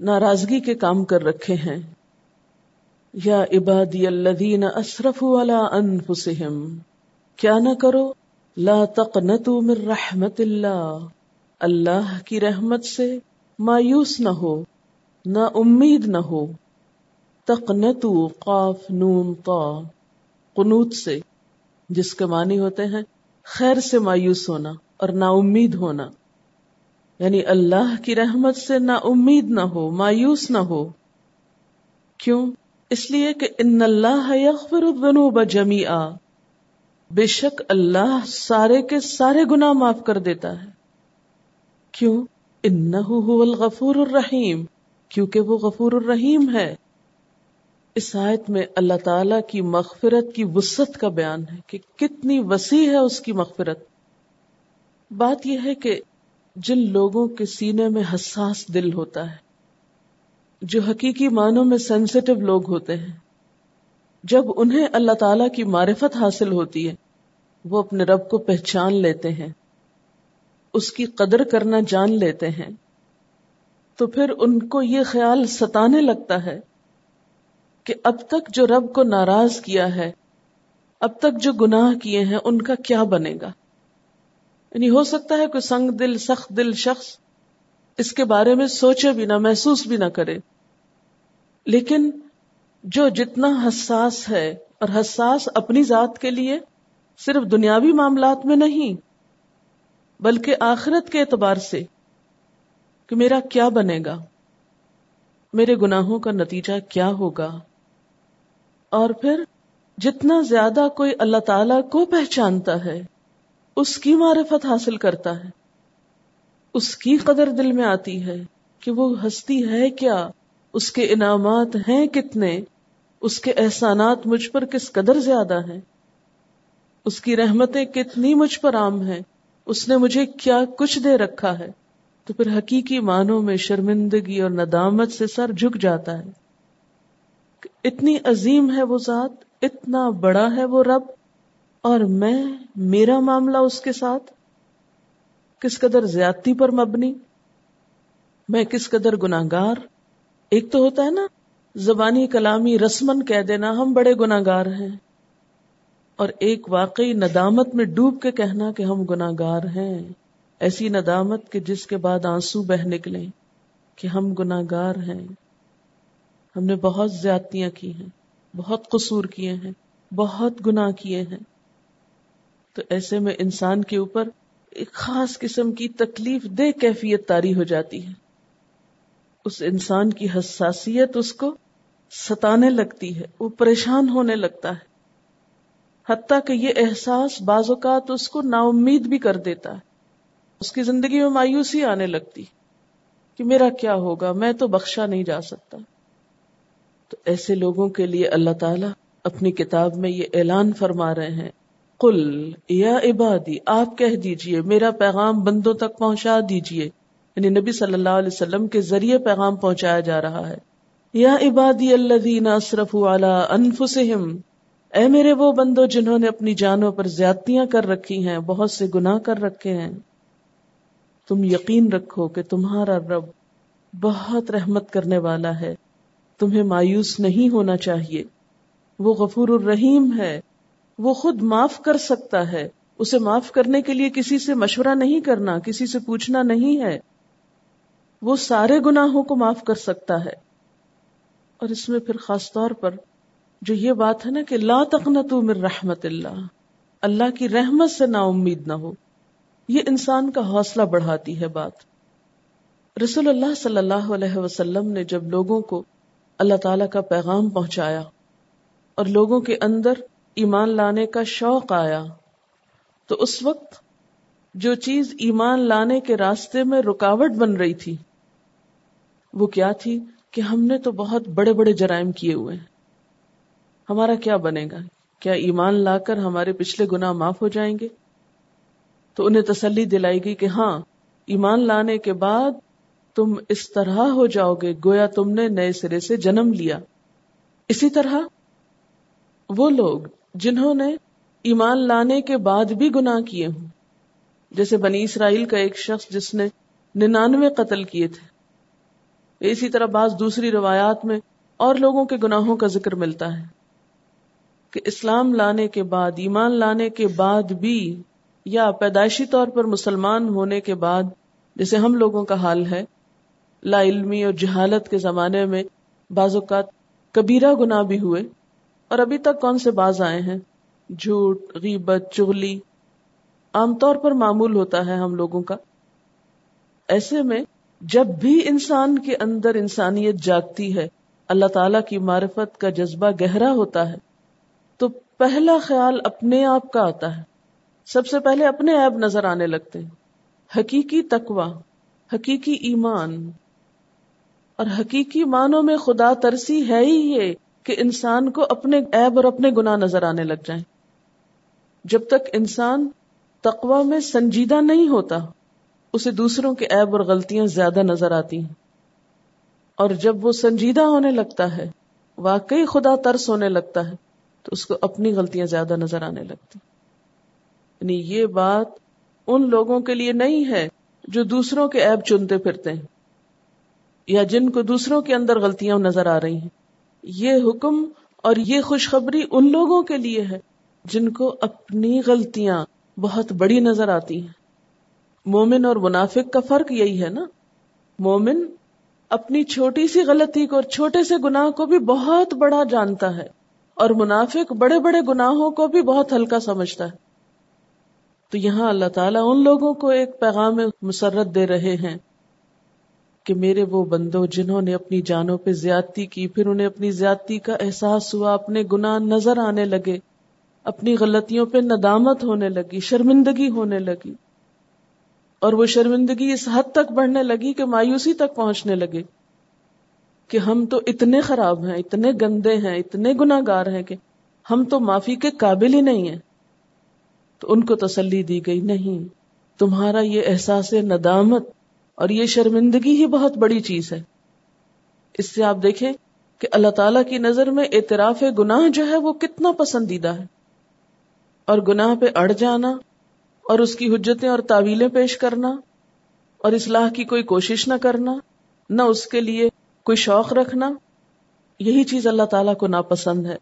Speaker 1: ناراضگی کے کام کر رکھے ہیں۔ یا عبادی الذین اسرفوا علی انفسہم، کیا نہ کرو لا تقنطوا من رحمت اللہ۔ اللہ کی رحمت سے مایوس نہ ہو نہ امید نہ ہو۔ تقنتو قاف نون تا قنوت سے، جس کے معنی ہوتے ہیں خیر سے مایوس ہونا اور نا امید ہونا۔ یعنی اللہ کی رحمت سے نا امید نہ ہو، مایوس نہ ہو۔ کیوں؟ اس لیے کہ ان اللہ یغفر الذنوب جمیعا۔ بے شک اللہ سارے کے سارے گناہ معاف کر دیتا ہے۔ کیوں؟ انہو هو الغفور الرحیم، کیونکہ وہ غفور الرحیم ہے۔ اس آیت میں اللہ تعالی کی مغفرت کی وسط کا بیان ہے کہ کتنی وسیع ہے اس کی مغفرت۔ بات یہ ہے کہ جن لوگوں کے سینے میں حساس دل ہوتا ہے، جو حقیقی معنوں میں سینسٹیو لوگ ہوتے ہیں جب انہیں اللہ تعالی کی معرفت حاصل ہوتی ہے، وہ اپنے رب کو پہچان لیتے ہیں، اس کی قدر کرنا جان لیتے ہیں، تو پھر ان کو یہ خیال ستانے لگتا ہے کہ اب تک جو رب کو ناراض کیا ہے، اب تک جو گناہ کیے ہیں، ان کا کیا بنے گا؟ یعنی ہو سکتا ہے کوئی سنگ دل، سخت دل شخص اس کے بارے میں سوچے بھی نہ، محسوس بھی نہ کرے، لیکن جو جتنا حساس ہے اور حساس اپنی ذات کے لیے صرف دنیاوی معاملات میں نہیں، بلکہ آخرت کے اعتبار سے کہ میرا کیا بنے گا، میرے گناہوں کا نتیجہ کیا ہوگا۔ اور پھر جتنا زیادہ کوئی اللہ تعالی کو پہچانتا ہے، اس کی معرفت حاصل کرتا ہے۔ اس کی قدر دل میں آتی ہے کہ وہ ہستی ہے کیا؟ اس کے انعامات ہیں کتنے؟ اس کے احسانات مجھ پر کس قدر زیادہ ہیں؟ اس کی رحمتیں کتنی مجھ پر عام ہیں؟ اس نے مجھے کیا کچھ دے رکھا ہے؟ تو پھر حقیقی معنوں میں شرمندگی اور ندامت سے سر جھک جاتا ہے۔ اتنی عظیم ہے وہ ذات، اتنا بڑا ہے وہ رب، اور میں، میرا معاملہ اس کے ساتھ؟ کس قدر زیادتی پر مبنی؟ میں کس قدر گناگار ایک تو ہوتا ہے نا، زبانی کلامی رسمن کہہ دینا، ہم بڑے گناگار ہیں۔ اور ایک واقعی ندامت میں ڈوب کے کہنا کہ ہم گناگار ہیں۔ ایسی ندامت کہ جس کے بعد آنسو بہ نکلیں کہ ہم گناگار ہیں۔ ہم نے بہت زیادتیاں کی ہیں، بہت قصور کیے ہیں، بہت گناہ کیے ہیں۔ تو ایسے میں انسان کے اوپر ایک خاص قسم کی تکلیف دہ کیفیت تاری ہو جاتی ہے۔ اس انسان کی حساسیت اس کو ستانے لگتی ہے، وہ پریشان ہونے لگتا ہے۔ حتیٰ کہ یہ احساس بعض اوقات اس کو نا امید بھی کر دیتا ہے۔ اس کی زندگی میں مایوسی آنے لگتی کہ میرا کیا ہوگا، میں تو بخشا نہیں جا سکتا۔ تو ایسے لوگوں کے لیے اللہ تعالی اپنی کتاب میں یہ اعلان فرما رہے ہیں۔ کل یا عبادی، آپ کہہ دیجیے، میرا پیغام بندوں تک پہنچا دیجیے۔ یعنی نبی صلی اللہ علیہ وسلم کے ذریعے پیغام پہنچایا جا رہا ہے۔ یا عبادی اللہ اسرف انفسہم، اے میرے وہ بندو جنہوں نے اپنی جانوں پر زیادتیاں کر رکھی ہیں، بہت سے گناہ کر رکھے ہیں۔ تم یقین رکھو کہ تمہارا رب بہت رحمت کرنے والا ہے۔ تمہیں مایوس نہیں ہونا چاہیے۔ وہ غفور الرحیم ہے۔ وہ خود معاف کر سکتا ہے۔ اسے معاف کرنے کے لیے کسی سے مشورہ نہیں کرنا، کسی سے پوچھنا نہیں ہے۔ وہ سارے گناہوں کو معاف کر سکتا ہے۔ اور اس میں پھر خاص طور پر جو یہ بات ہے نا کہ لا تقنطو من رحمت اللہ اللہ کی رحمت سے نا امید نہ ہو۔ یہ انسان کا حوصلہ بڑھاتی ہے بات۔ رسول اللہ صلی اللہ علیہ وسلم نے جب لوگوں کو اللہ تعالی کا پیغام پہنچایا اور لوگوں کے اندر ایمان لانے کا شوق آیا، تو اس وقت جو چیز ایمان لانے کے راستے میں رکاوٹ بن رہی تھی وہ کیا تھی کہ ہم نے تو بہت بڑے بڑے جرائم کیے ہوئے ہیں۔ ہمارا کیا بنے گا؟ کیا ایمان لا کر ہمارے پچھلے گنا معاف ہو جائیں گے؟ تو انہیں تسلی دلائی گئی کہ ہاں ایمان لانے کے بعد تم اس طرح ہو جاؤ گے، گویا تم نے نئے سرے سے جنم لیا۔ اسی طرح وہ لوگ جنہوں نے ایمان لانے کے بعد بھی گناہ کیے ہوں۔ جیسے بنی اسرائیل کا ایک شخص جس نے ننانوے قتل کیے تھے۔ اسی طرح بعض دوسری روایات میں اور لوگوں کے گناہوں کا ذکر ملتا ہے کہ اسلام لانے کے بعد، ایمان لانے کے بعد بھی یا پیدائشی طور پر مسلمان ہونے کے بعد، جیسے ہم لوگوں کا حال ہے، لا علمی اور جہالت کے زمانے میں بعض اوقات کبیرہ گناہ بھی ہوئے اور ابھی تک کون سے باز آئے ہیں؟ جھوٹ، غیبت، چغلی، عام طور پر معمول ہوتا ہے ہم لوگوں کا۔ ایسے میں جب بھی انسان کے اندر انسانیت جاگتی ہے، اللہ تعالی کی معرفت کا جذبہ گہرا ہوتا ہے، تو پہلا خیال اپنے آپ کا آتا ہے۔ سب سے پہلے اپنے عیب نظر آنے لگتے ہیں۔ حقیقی تقوی، حقیقی ایمان۔ اور حقیقی معنوں میں خدا ترسی ہے ہی یہ کہ انسان کو اپنے عیب اور اپنے گناہ نظر آنے لگ جائیں۔ جب تک انسان تقوی میں سنجیدہ نہیں ہوتا اسے دوسروں کے عیب اور غلطیاں زیادہ نظر آتی ہیں۔ اور جب وہ سنجیدہ ہونے لگتا ہے، واقعی خدا ترس ہونے لگتا ہے، تو اس کو اپنی غلطیاں زیادہ نظر آنے لگتی یعنی یہ بات ان لوگوں کے لیے نہیں ہے جو دوسروں کے عیب چنتے پھرتے ہیں، یا جن کو دوسروں کے اندر غلطیاں نظر آ رہی ہیں۔ یہ حکم اور یہ خوشخبری ان لوگوں کے لیے ہے جن کو اپنی غلطیاں بہت بڑی نظر آتی ہیں۔ مومن اور منافق کا فرق یہی ہے نا۔ مومن اپنی چھوٹی سی غلطی کو اور چھوٹے سے گناہ کو بھی بہت بڑا جانتا ہے اور منافق بڑے بڑے گناہوں کو بھی بہت ہلکا سمجھتا ہے۔ تو یہاں اللہ تعالیٰ ان لوگوں کو ایک پیغام مسرت دے رہے ہیں کہ میرے وہ بندو جنہوں نے اپنی جانوں پہ زیادتی کی، پھر انہیں اپنی زیادتی کا احساس ہوا، اپنے گناہ نظر آنے لگے، اپنی غلطیوں پہ ندامت ہونے لگی، شرمندگی ہونے لگی۔ اور وہ شرمندگی اس حد تک بڑھنے لگی کہ مایوسی تک پہنچنے لگے کہ ہم تو اتنے خراب ہیں، اتنے گندے ہیں، اتنے گناگار ہیں کہ ہم تو معافی کے قابل ہی نہیں ہیں۔ تو ان کو تسلی دی گئی، نہیں، تمہارا یہ احساس ندامت اور یہ شرمندگی ہی بہت بڑی چیز ہے۔ اس سے آپ دیکھیں کہ اللہ تعالی کی نظر میں اعتراف گناہ جو ہے وہ کتنا پسندیدہ ہے۔ اور گناہ پہ اڑ جانا اور اس کی حجتیں اور تعویلیں پیش کرنا اور اصلاح کی کوئی کوشش نہ کرنا، نہ اس کے لیے کوئی شوق رکھنا، یہی چیز اللہ تعالیٰ کو ناپسند ہے۔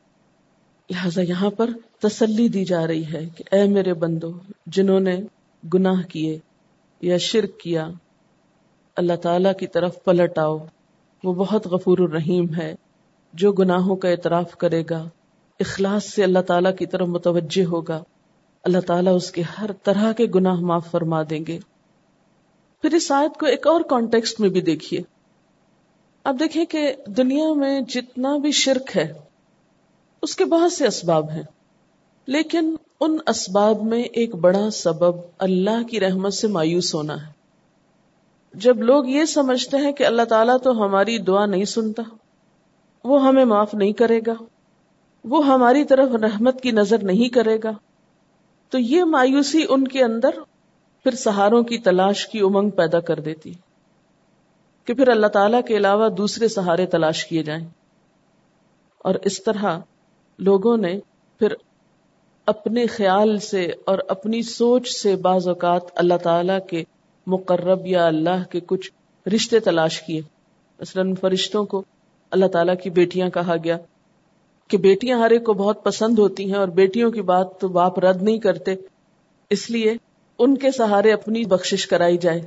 Speaker 1: لہذا یہاں پر تسلی دی جا رہی ہے کہ اے میرے بندو، جنہوں نے گناہ کیے یا شرک کیا، اللہ تعالی کی طرف پلٹ آؤ۔ وہ بہت غفور الرحیم ہے، جو گناہوں کا اعتراف کرے گا، اخلاص سے اللہ تعالیٰ کی طرف متوجہ ہوگا۔ اللہ تعالیٰ اس کے ہر طرح کے گناہ معاف فرما دیں گے۔ پھر اس آیت کو ایک اور کانٹیکسٹ میں بھی دیکھیے۔ اب دیکھیں کہ دنیا میں جتنا بھی شرک ہے، اس کے بہت سے اسباب ہیں۔ لیکن ان اسباب میں ایک بڑا سبب اللہ کی رحمت سے مایوس ہونا ہے۔ جب لوگ یہ سمجھتے ہیں کہ اللہ تعالیٰ تو ہماری دعا نہیں سنتا، وہ ہمیں معاف نہیں کرے گا، وہ ہماری طرف رحمت کی نظر نہیں کرے گا تو یہ مایوسی ان کے اندر پھر سہاروں کی تلاش کی امنگ پیدا کر دیتی کہ پھر اللہ تعالی کے علاوہ دوسرے سہارے تلاش کیے جائیں۔ اور اس طرح لوگوں نے پھر اپنے خیال سے اور اپنی سوچ سے بعض اوقات اللہ تعالی کے مقرب یا اللہ کے کچھ رشتے تلاش کیے۔ مثلاً فرشتوں کو اللہ تعالیٰ کی بیٹیاں کہا گیا۔ کہ بیٹیاں ہر ایک کو بہت پسند ہوتی ہیں اور بیٹیوں کی بات تو باپ رد نہیں کرتے۔ اس لیے ان کے سہارے اپنی بخشش کرائی جائے۔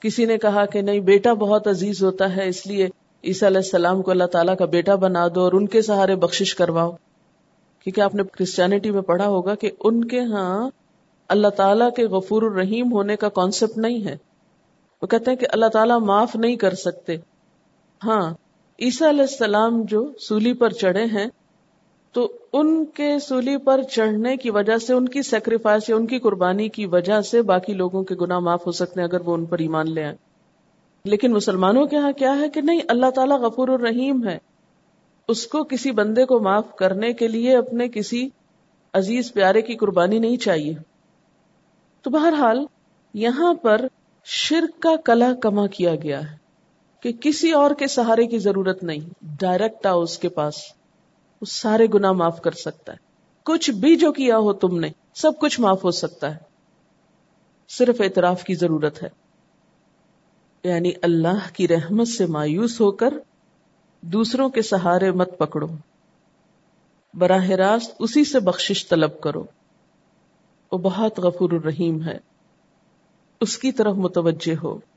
Speaker 1: کسی نے کہا کہ نہیں، بیٹا بہت عزیز ہوتا ہے، اس لیے عیسیٰ علیہ السلام کو اللہ تعالیٰ کا بیٹا بنا دو اور ان کے سہارے بخشش کرواؤ۔ کیونکہ آپ نے کرسچینٹی میں پڑھا ہوگا کہ ان کے ہاں اللہ تعالیٰ کے غفور الرحیم ہونے کا کانسیپٹ نہیں ہے۔ وہ کہتے ہیں کہ اللہ تعالیٰ معاف نہیں کر سکتے۔ ہاں عیسیٰ علیہ السلام جو سولی پر چڑھے ہیں، تو ان کے سولی پر چڑھنے کی وجہ سے، ان کی سیکریفائس یا ان کی قربانی کی وجہ سے باقی لوگوں کے گناہ معاف ہو سکتے ہیں اگر وہ ان پر ایمان لے آئیں۔ لیکن مسلمانوں کے ہاں کیا ہے کہ نہیں، اللہ تعالیٰ غفور الرحیم ہے۔ اس کو کسی بندے کو معاف کرنے کے لیے اپنے کسی عزیز پیارے کی قربانی نہیں چاہیے۔ تو بہرحال، یہاں پر شرک کا کلا کما کیا گیا ہے۔ کہ کسی اور کے سہارے کی ضرورت نہیں۔ ڈائریکٹ آؤ اس کے پاس۔ وہ سارے گنا معاف کر سکتا ہے۔ کچھ بھی جو کیا ہو تم نے، سب کچھ معاف ہو سکتا ہے۔ صرف اعتراف کی ضرورت ہے۔ یعنی اللہ کی رحمت سے مایوس ہو کر دوسروں کے سہارے مت پکڑو۔ براہ راست اسی سے بخشش طلب کرو۔ وہ بہت غفور الرحیم ہے۔ اس کی طرف متوجہ ہو۔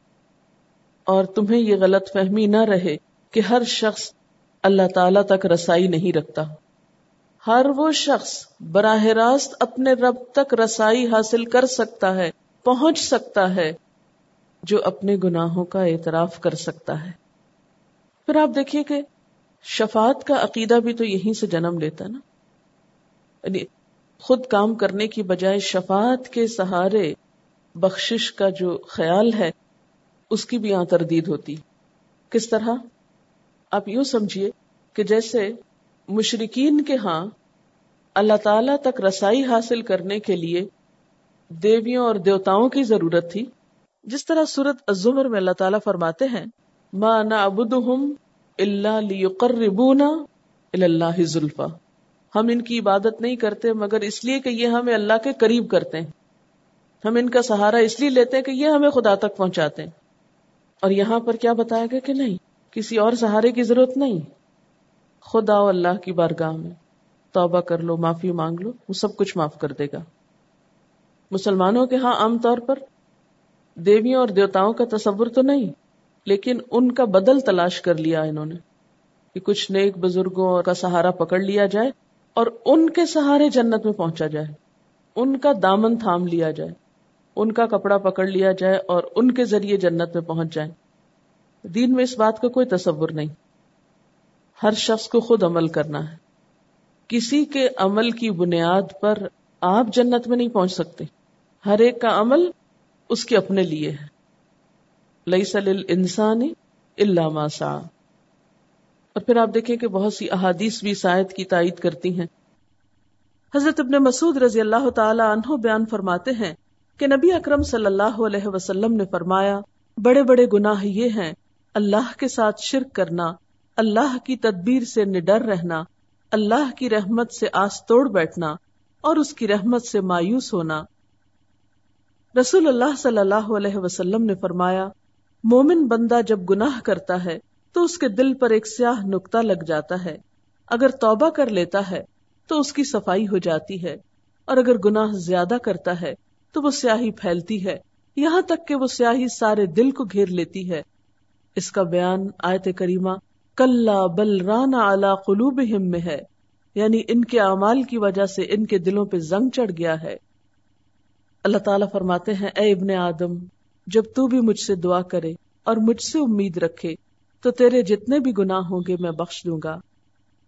Speaker 1: اور تمہیں یہ غلط فہمی نہ رہے کہ ہر شخص اللہ تعالی تک رسائی نہیں رکھتا۔ ہر وہ شخص براہ راست اپنے رب تک رسائی حاصل کر سکتا ہے، پہنچ سکتا ہے، جو اپنے گناہوں کا اعتراف کر سکتا ہے۔ پھر آپ دیکھیے کہ شفاعت کا عقیدہ بھی تو یہیں سے جنم لیتا نا۔ یعنی خود کام کرنے کی بجائے شفاعت کے سہارے بخشش کا جو خیال ہے اس کی بھی یہاں تردید ہوتی۔ کس طرح؟ آپ یوں سمجھیے کہ جیسے مشرقین کے ہاں اللہ تعالی تک رسائی حاصل کرنے کے لیے دیویوں اور دیوتاؤں کی ضرورت تھی، جس طرح سورت الزمر میں اللہ تعالیٰ فرماتے ہیں، ما نعبدہم الا لیقربونا اللہ زلفا ہم ان کی عبادت نہیں کرتے، مگر اس لیے کہ یہ ہمیں اللہ کے قریب کرتے ہیں۔ ہم ان کا سہارا اس لیے لیتے ہیں کہ یہ ہمیں خدا تک پہنچاتے ہیں۔ اور یہاں پر کیا بتایا گیا کہ نہیں؟ کسی اور سہارے کی ضرورت نہیں۔ خدا و اللہ کی بارگاہ میں۔ توبہ کر لو، معافی مانگ لو، وہ سب کچھ معاف کر دے گا۔ مسلمانوں کے ہاں عام طور پر دیویوں اور دیوتاؤں کا تصور تو نہیں، لیکن ان کا بدل تلاش کر لیا انہوں نے کہ کچھ نیک بزرگوں کا سہارا پکڑ لیا جائے اور ان کے سہارے جنت میں پہنچا جائے، ان کا دامن تھام لیا جائے۔ ان کا کپڑا پکڑ لیا جائے اور ان کے ذریعے جنت میں پہنچ جائے دین میں اس بات کا کوئی تصور نہیں۔ ہر شخص کو خود عمل کرنا ہے۔ کسی کے عمل کی بنیاد پر آپ جنت میں نہیں پہنچ سکتے۔ ہر ایک کا عمل اس کے اپنے لیے ہے۔ لئی سل انسانی اللہ ماسا اور پھر آپ دیکھیں کہ بہت سی احادیث بھی سائد کی تائید کرتی ہیں۔ حضرت ابن مسعود رضی اللہ تعالی عنہ بیان فرماتے ہیں کہ نبی اکرم صلی اللہ علیہ وسلم نے فرمایا، بڑے بڑے گناہ یہ ہیں، اللہ کے ساتھ شرک کرنا، اللہ کی تدبیر سے نڈر رہنا، اللہ کی رحمت سے آس توڑ بیٹھنا، اور اس کی رحمت سے مایوس ہونا۔ رسول اللہ صلی اللہ علیہ وسلم نے فرمایا، مومن بندہ جب گناہ کرتا ہے، تو اس کے دل پر ایک سیاہ نکتا لگ جاتا ہے۔ اگر توبہ کر لیتا ہے، تو اس کی صفائی ہو جاتی ہے، اور اگر گناہ زیادہ کرتا ہے تو وہ سیاہی پھیلتی ہے۔ یہاں تک کہ وہ سیاہی سارے دل کو گھیر لیتی ہے۔ اس کا بیان آیت کریمہ کل بل رانا اعلی قلوب میں ہے۔ یعنی ان کے اعمال کی وجہ سے ان کے دلوں پہ زنگ چڑھ گیا ہے۔ اللہ تعالیٰ فرماتے ہیں، اے ابن آدم، جب تو بھی مجھ سے دعا کرے اور مجھ سے امید رکھے، تو تیرے جتنے بھی گناہ ہوں گے میں بخش دوں گا،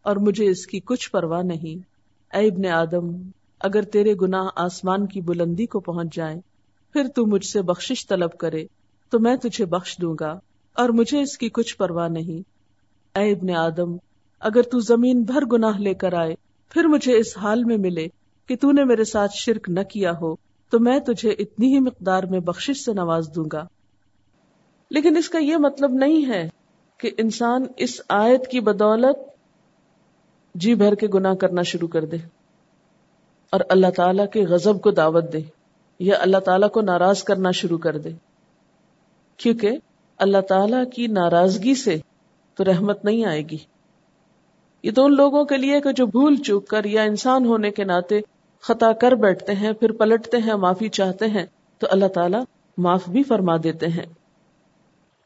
Speaker 1: اور مجھے اس کی کچھ پرواہ نہیں۔ اے ابن آدم اگر تیرے گناہ آسمان کی بلندی کو پہنچ جائیں، پھر تو مجھ سے بخشش طلب کرے، تو میں تجھے بخش دوں گا، اور مجھے اس کی کچھ پرواہ نہیں۔ اے ابن آدم، اگر تو زمین بھر گناہ لے کر آئے، پھر مجھے اس حال میں ملے کہ تو نے میرے ساتھ شرک نہ کیا ہو، تو میں تجھے اتنی ہی مقدار میں بخشش سے نواز دوں گا۔ لیکن اس کا یہ مطلب نہیں ہے کہ انسان اس آیت کی بدولت جی بھر کے گناہ کرنا شروع کر دے۔ اور اللہ تعالی کے غضب کو دعوت دے یا اللہ تعالیٰ کو ناراض کرنا شروع کر دے۔ کیونکہ اللہ تعالی کی ناراضگی سے تو رحمت نہیں آئے گی۔ یہ تو ان لوگوں کے لیے کہ جو بھول چوک کر یا انسان ہونے کے ناطے خطا کر بیٹھتے ہیں، پھر پلٹتے ہیں، معافی چاہتے ہیں، تو اللہ تعالیٰ معاف بھی فرما دیتے ہیں۔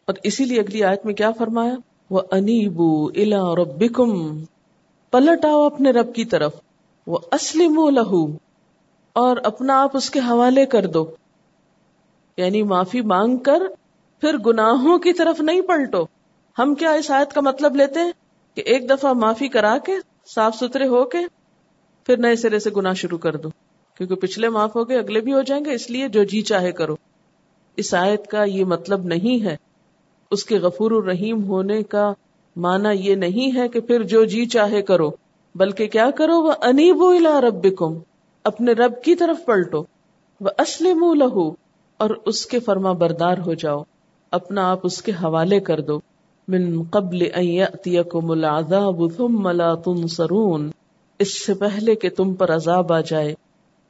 Speaker 1: اور اسی لیے اگلی آیت میں کیا فرمایا؟ وہ انیبو الا ربکم پلٹ آؤ اپنے رب کی طرف۔ وہ اسلم لہو اور اپنا آپ اس کے حوالے کر دو۔ یعنی معافی مانگ کر پھر گناہوں کی طرف نہیں پلٹو۔ ہم کیا اس آیت کا مطلب لیتے ہیں کہ ایک دفعہ معافی کرا کے، صاف ستھرے ہو کے، پھر نئے سرے سے گنا شروع کر دو۔ کیونکہ پچھلے معاف ہو گئے، اگلے بھی ہو جائیں گے، اس لیے جو جی چاہے کرو۔ اس آیت کا یہ مطلب نہیں ہے۔ اس کے غفور الرحیم ہونے کا معنی یہ نہیں ہے کہ پھر جو جی چاہے کرو۔ بلکہ کیا کرو، وہ انیب رب اپنے رب کی طرف پلٹو، وہ اسلم لہو، اور اس کے فرما بردار ہو جاؤ، اپنا آپ اس کے حوالے کر دو۔ من قبل ان یأتیکم العذاب ثم لا تنصرون، اس سے پہلے کہ تم پر عذاب آ جائے،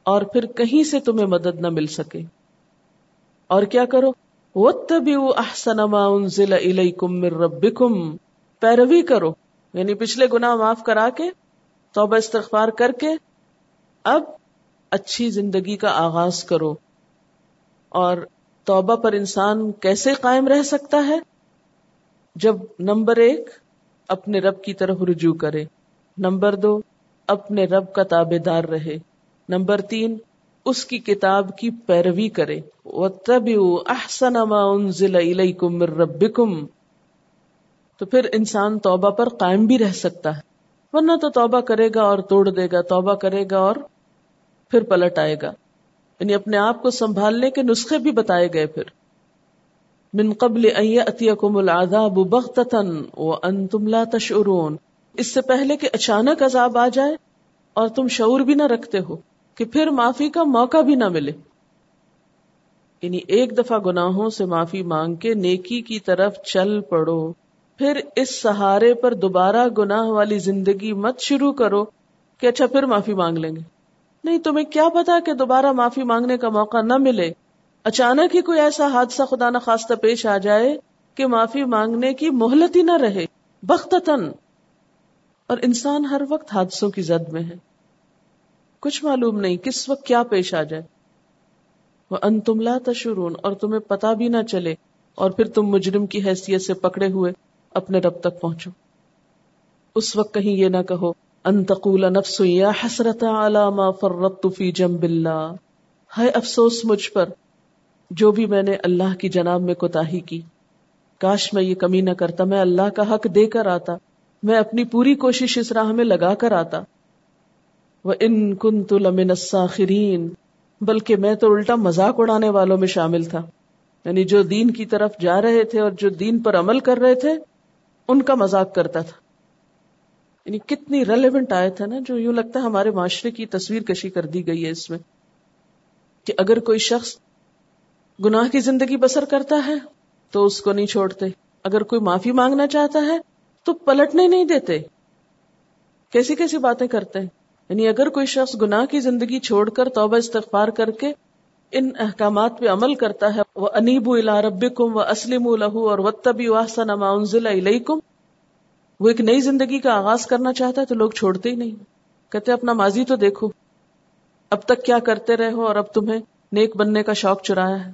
Speaker 1: اور پھر کہیں سے تمہیں مدد نہ مل سکے۔ اور کیا کرو؟ احسن ما انزل الیکم من ربکم پیروی کرو یعنی پچھلے گناہ معاف کرا کے توبہ استغفار کر کے اب اچھی زندگی کا آغاز کرو۔ اور توبہ پر انسان کیسے قائم رہ سکتا ہے؟ جب نمبر ایک، اپنے رب کی طرف رجوع کرے۔ نمبر دو، اپنے رب کا تابے دار رہے۔ نمبر تین، اس کی کتاب کی پیروی کرے۔ احسن ما انزل الیکم من ربکم تو پھر انسان توبہ پر قائم بھی رہ سکتا ہے۔ ورنہ تو توبہ کرے گا اور توڑ دے گا، توبہ کرے گا اور پھر پلٹ آئے گا۔ یعنی اپنے آپ کو سنبھالنے کے نسخے بھی بتائے گئے پھر۔ من قبل اتیکم العذاب بغتتا وانتم لا تشعرون۔ اس سے پہلے کہ اچانک عذاب آ جائے اور تم شعور بھی نہ رکھتے ہو کہ پھر معافی کا موقع بھی نہ ملے۔ یعنی ایک دفعہ گناہوں سے معافی مانگ کے نیکی کی طرف چل پڑو۔ پھر اس سہارے پر دوبارہ گناہ والی زندگی مت شروع کرو کہ اچھا پھر معافی مانگ لیں گے۔ نہیں، تمہیں کیا پتا کہ دوبارہ معافی مانگنے کا موقع نہ ملے۔ اچانک ہی کوئی ایسا حادثہ خدا نخواستہ پیش آ جائے کہ معافی مانگنے کی مہلت ہی نہ رہے۔ بختتن اور انسان ہر وقت حادثوں کی زد میں ہے۔ کچھ معلوم نہیں کس وقت کیا پیش آ جائے۔ وہ ان تم لا تشرون اور تمہیں پتا بھی نہ چلے اور پھر تم مجرم کی حیثیت سے پکڑے ہوئے۔ اپنے رب تک پہنچو۔ اس وقت کہیں یہ نہ کہو، ان تقول نفس یا حسرت ما فرطت فی جنب اللہ۔ ہے افسوس مجھ پر، جو بھی میں نے اللہ کی جناب میں کوتاہی کی۔ کاش میں یہ کمی نہ کرتا، میں اللہ کا حق دے کر آتا۔ میں اپنی پوری کوشش اس راہ میں لگا کر آتا۔ وہ ان کن تو لمن بلکہ میں تو الٹا مذاق اڑانے والوں میں شامل تھا۔ یعنی جو دین کی طرف جا رہے تھے اور جو دین پر عمل کر رہے تھے ان کا مذاق کرتا تھا۔ یعنی کتنی ریلیونٹ آئے تھا نا جو یوں لگتا ہے ہمارے معاشرے کی تصویر کشی کر دی گئی ہے اس میں۔ کہ اگر کوئی شخص گناہ کی زندگی بسر کرتا ہے تو اس کو نہیں چھوڑتے۔ اگر کوئی معافی مانگنا چاہتا ہے تو پلٹنے نہیں دیتے۔ کیسی کیسی باتیں کرتے ہیں۔ یعنی اگر کوئی شخص گناہ کی زندگی چھوڑ کر توبہ استغفار کر کے ان احکامات پہ عمل کرتا ہے۔ وہ انیب الا رب کم و اسلم الح اور وطبی واحسن انزل الیکم وہ ایک نئی زندگی کا آغاز کرنا چاہتا ہے تو لوگ چھوڑتے ہی نہیں۔ کہتے اپنا ماضی تو دیکھو۔ اب تک کیا کرتے رہے ہو اور اب تمہیں نیک بننے کا شوق چرایا ہے۔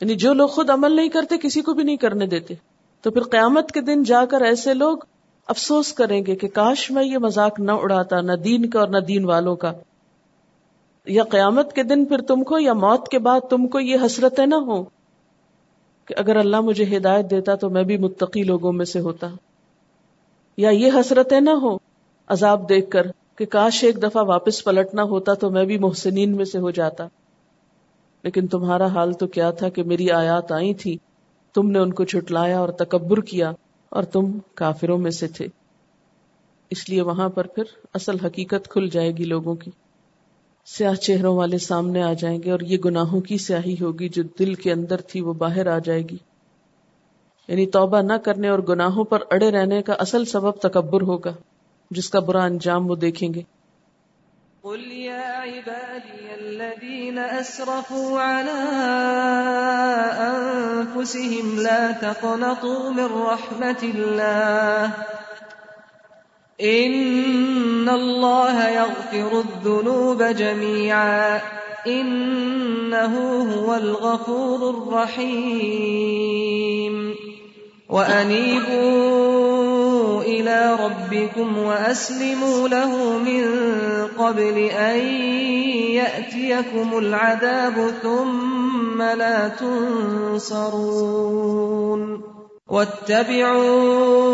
Speaker 1: یعنی جو لوگ خود عمل نہیں کرتے، کسی کو بھی نہیں کرنے دیتے۔ تو پھر قیامت کے دن جا کر ایسے لوگ افسوس کریں گے کہ کاش میں یہ مذاق نہ اڑاتا، نہ دین کا اور نہ دین والوں کا۔ یا قیامت کے دن پھر تم کو یا موت کے بعد تم کو یہ حسرتیں نہ ہو کہ اگر اللہ مجھے ہدایت دیتا تو میں بھی متقی لوگوں میں سے ہوتا یا یہ حسرتیں نہ ہو عذاب دیکھ کر کہ کاش ایک دفعہ واپس پلٹنا ہوتا تو میں بھی محسنین میں سے ہو جاتا لیکن تمہارا حال تو کیا تھا کہ میری آیات آئی تھی تم نے ان کو چھٹلایا اور تکبر کیا اور تم کافروں میں سے تھے اس لیے وہاں پر پھر اصل حقیقت کھل جائے گی لوگوں کی سیاہ چہروں والے سامنے آ جائیں گے اور یہ گناہوں کی سیاہی ہوگی جو دل کے اندر تھی وہ باہر آ جائے گی۔ یعنی توبہ نہ کرنے اور گناہوں پر اڑے رہنے کا اصل سبب تکبر ہوگا، جس کا برا انجام وہ دیکھیں گے۔ قل يا عبادي الذين أسرفوا على أنفسهم لا تقنطوا من رحمة الله ان اللہ يغفر الذنوب جميعا انه هو الغفور الرحيم وانيبوا الى ربكم واسلموا له من قبل ان ياتيكم العذاب ثم لا تنصرون واتبعوا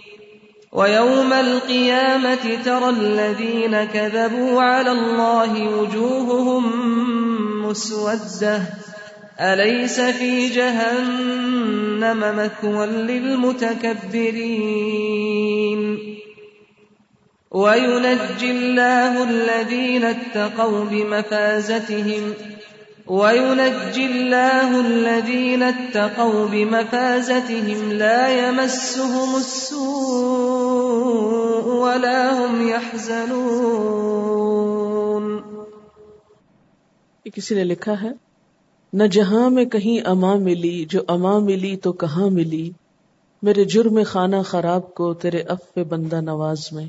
Speaker 2: ويوم القيامة ترى الذين كذبوا على الله وجوههم مسودة. أليس في جهنم مثوى للمتكبرين؟ وينجي الله الذين اتقوا بمفازتهم وينجي الله الذين اتقوا بمفازتهم لا يمسهم السوء ولا هم يحزنون۔
Speaker 1: کسی نے لکھا ہے؟ نہ جہاں میں کہیں اما ملی، جو اما ملی تو کہاں ملی؟ میرے جرم خانہ خراب کو تیرے اف بندہ نواز میں۔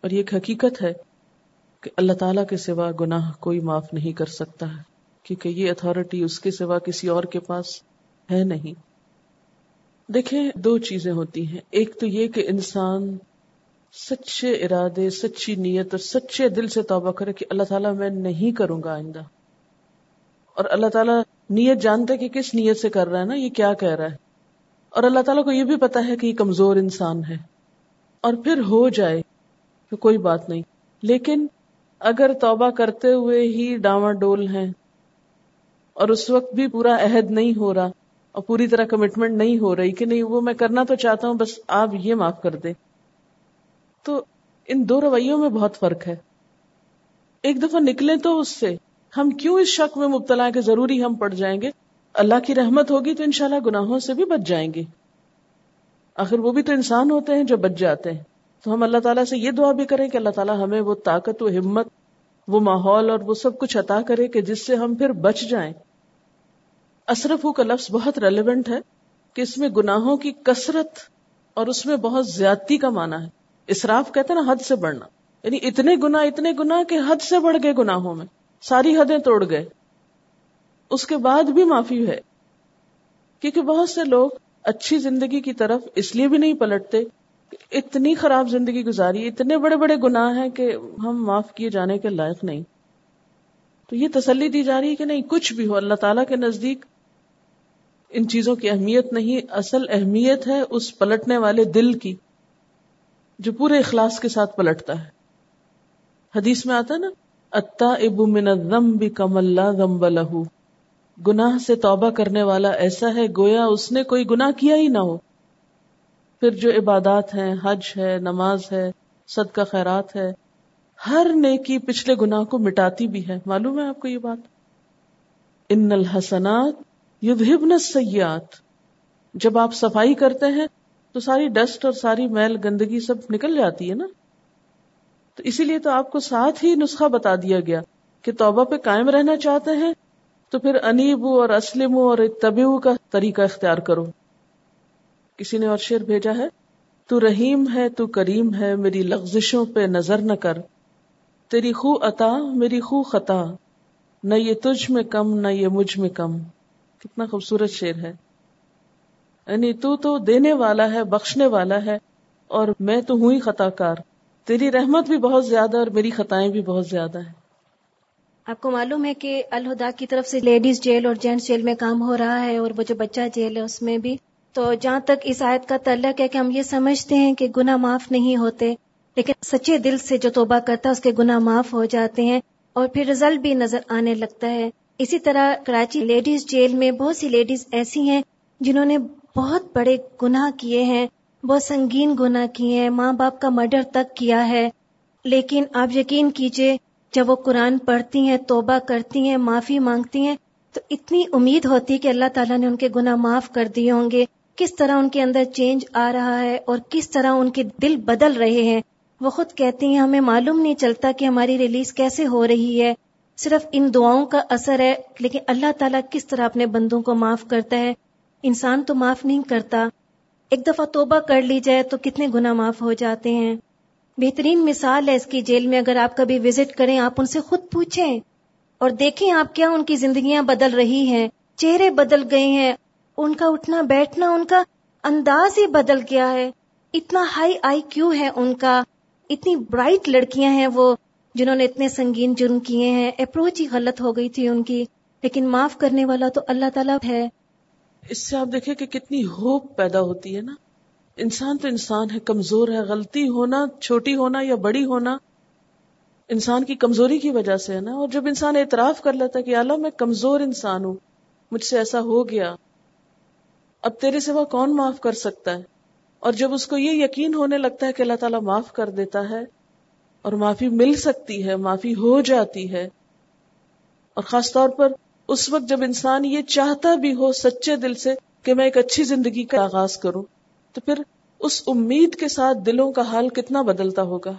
Speaker 1: اور یہ ایک حقیقت ہے کہ اللہ تعالیٰ کے سوا گناہ کوئی معاف نہیں کر سکتا ہے، کیونکہ یہ اتھارٹی اس کے سوا کسی اور کے پاس ہے نہیں۔ دیکھیں، دو چیزیں ہوتی ہیں۔ ایک تو یہ کہ انسان سچے ارادے، سچی نیت اور سچے دل سے توبہ کرے کہ اللہ تعالیٰ میں نہیں کروں گا آئندہ۔ اور اللہ تعالیٰ نیت جانتے کہ کس نیت سے کر رہا ہے نا، یہ کیا کہہ رہا ہے۔ اور اللہ تعالیٰ کو یہ بھی پتا ہے کہ یہ کمزور انسان ہے۔ اور پھر ہو جائے تو کوئی بات نہیں۔ لیکن اگر توبہ کرتے ہوئے ہی ڈاواں ڈول ہیں اور اس وقت بھی پورا عہد نہیں ہو رہا اور پوری طرح کمٹمنٹ نہیں ہو رہی کہ نہیں وہ میں کرنا تو چاہتا ہوں، بس آپ یہ معاف کر دیں۔ تو ان دو رویوں میں بہت فرق ہے۔ ایک دفعہ نکلے تو اس سے ہم کیوں اس شک میں مبتلا کہ ضروری ہم پڑ جائیں گے؟ اللہ کی رحمت ہوگی تو انشاءاللہ گناہوں سے بھی بچ جائیں گے۔ آخر وہ بھی تو انسان ہوتے ہیں جو بچ جاتے ہیں۔ تو ہم اللہ تعالیٰ سے یہ دعا بھی کریں کہ اللہ تعالیٰ ہمیں وہ طاقت و ہمت، وہ ماحول اور وہ سب کچھ عطا کرے کہ جس سے ہم پھر بچ جائیں۔ اصرف کا لفظ بہت ریلیونٹ ہے کہ اس میں گناہوں کی کثرت اور اس میں بہت زیادتی کا معنی ہے۔ اسراف کہتے ہیں نا، حد سے بڑھنا۔ یعنی اتنے گنا اتنے گنا کہ حد سے بڑھ گئے گناہوں میں۔ ساری حدیں توڑ گئے۔ اس کے بعد بھی معافی ہے۔ کیونکہ بہت سے لوگ اچھی زندگی کی طرف اس لیے بھی نہیں پلٹتے اتنی خراب زندگی گزاری، اتنے بڑے بڑے گناہ ہیں کہ ہم معاف کیے جانے کے لائق نہیں۔ تو یہ تسلی دی جا رہی ہے کہ نہیں؟ کچھ بھی ہو، اللہ تعالیٰ کے نزدیک ان چیزوں کی اہمیت نہیں، اصل اہمیت ہے اس پلٹنے والے دل کی، جو پورے اخلاص کے ساتھ پلٹتا ہے۔ حدیث میں آتا ہے نا اتا ابو من بھی کم اللہ لہو۔ گناہ سے توبہ کرنے والا ایسا ہے، گویا اس نے کوئی گناہ کیا ہی نہ ہو۔ پھر جو عبادات ہیں، حج ہے، نماز ہے، صدقہ، خیرات ہے، ہر نیکی پچھلے گناہ کو مٹاتی بھی ہے۔ معلوم ہے آپ کو یہ بات؟ ان الحسنات یذہبن السیئات۔ جب آپ صفائی کرتے ہیں تو ساری ڈسٹ اور ساری میل گندگی سب نکل جاتی ہے نا؟ تو اسی لیے تو آپ کو ساتھ ہی نسخہ بتا دیا گیا کہ توبہ پہ قائم رہنا چاہتے ہیں تو پھر انیبو اور اسلم اور اتبعو کا طریقہ اختیار کرو۔ کسی نے اور شیر بھیجا ہے؟ تو رحیم ہے، تو کریم ہے، میری لغزشوں پہ نظر نہ کر۔ تیری خو عطا، میری خو خطا۔ نہ یہ تجھ میں کم، نہ یہ مجھ میں کم۔ کتنا خوبصورت شیر ہے۔ یعنی تو تو دینے والا ہے، بخشنے والا ہے، اور میں تو ہوں ہی خطا کار تیری رحمت بھی بہت زیادہ اور میری خطائیں بھی بہت زیادہ ہیں۔
Speaker 3: آپ کو معلوم ہے کہ الہدا کی طرف سے لیڈیز جیل اور جینٹس جیل میں کام ہو رہا ہے اور وہ جو بچہ جیل ہے، اس میں بھی تو جہاں تک اس آیت کا تعلق ہے کہ ہم یہ سمجھتے ہیں کہ گناہ معاف نہیں ہوتے، لیکن سچے دل سے جو توبہ کرتا ہے، اس کے گناہ معاف ہو جاتے ہیں اور پھر رزلٹ بھی نظر آنے لگتا ہے۔ اسی طرح کراچی لیڈیز جیل میں بہت سی لیڈیز ایسی ہیں جنہوں نے بہت بڑے گناہ کیے ہیں، بہت سنگین گناہ کیے ہیں، ماں باپ کا مرڈر تک کیا ہے۔ لیکن آپ یقین کیجیے، جب وہ قرآن پڑھتی ہیں، توبہ کرتی ہیں، معافی مانگتی ہیں، تو اتنی امید ہوتی کہ اللہ تعالیٰ نے ان کے گناہ معاف کر دیے ہوں گے۔ کس طرح ان کے اندر چینج آ رہا ہے اور کس طرح ان کے دل بدل رہے ہیں۔ وہ خود کہتی ہیں، ہمیں معلوم نہیں چلتا کہ ہماری ریلیز کیسے ہو رہی ہے۔ صرف ان دعاؤں کا اثر ہے، لیکن اللہ تعالیٰ کس طرح اپنے بندوں کو معاف کرتا ہے؟ انسان تو معاف نہیں کرتا۔ ایک دفعہ توبہ کر لی جائے تو کتنے گنا معاف ہو جاتے ہیں۔ بہترین مثال ہے اس کی جیل میں، اگر آپ کبھی وزٹ کریں، آپ ان سے خود پوچھیں اور دیکھیں آپ کیا ان کی زندگیاں بدل رہی ہیں۔ چہرے بدل گئے ہیں۔ ان کا اٹھنا بیٹھنا ان کا انداز ہی بدل گیا ہے۔ اتنا ہائی آئی کیو ہے ان کا۔ اتنی برائٹ لڑکیاں ہیں وہ جنہوں نے اتنے سنگین جرم کیے ہیں۔ اپروچ ہی غلط ہو گئی تھی ان کی۔ لیکن معاف کرنے والا تو اللہ تعالیٰ ہے۔
Speaker 1: اس سے آپ دیکھیں کہ کتنی ہوپ پیدا ہوتی ہے نا۔ انسان تو انسان ہے، کمزور ہے، غلطی ہونا، چھوٹی ہونا یا بڑی ہونا انسان کی کمزوری کی وجہ سے ہے نا۔ اور جب انسان اعتراف کر لیتا ہے کہ اللہ میں کمزور انسان ہوں، مجھ سے ایسا ہو گیا۔ اب تیرے سوا کون معاف کر سکتا ہے؟ اور جب اس کو یہ یقین ہونے لگتا ہے کہ اللہ تعالیٰ معاف کر دیتا ہے اور معافی مل سکتی ہے، معافی ہو جاتی ہے، اور خاص طور پر اس وقت جب انسان یہ چاہتا بھی ہو سچے دل سے کہ میں ایک اچھی زندگی کا آغاز کروں، تو پھر اس امید کے ساتھ دلوں کا حال کتنا بدلتا ہوگا؟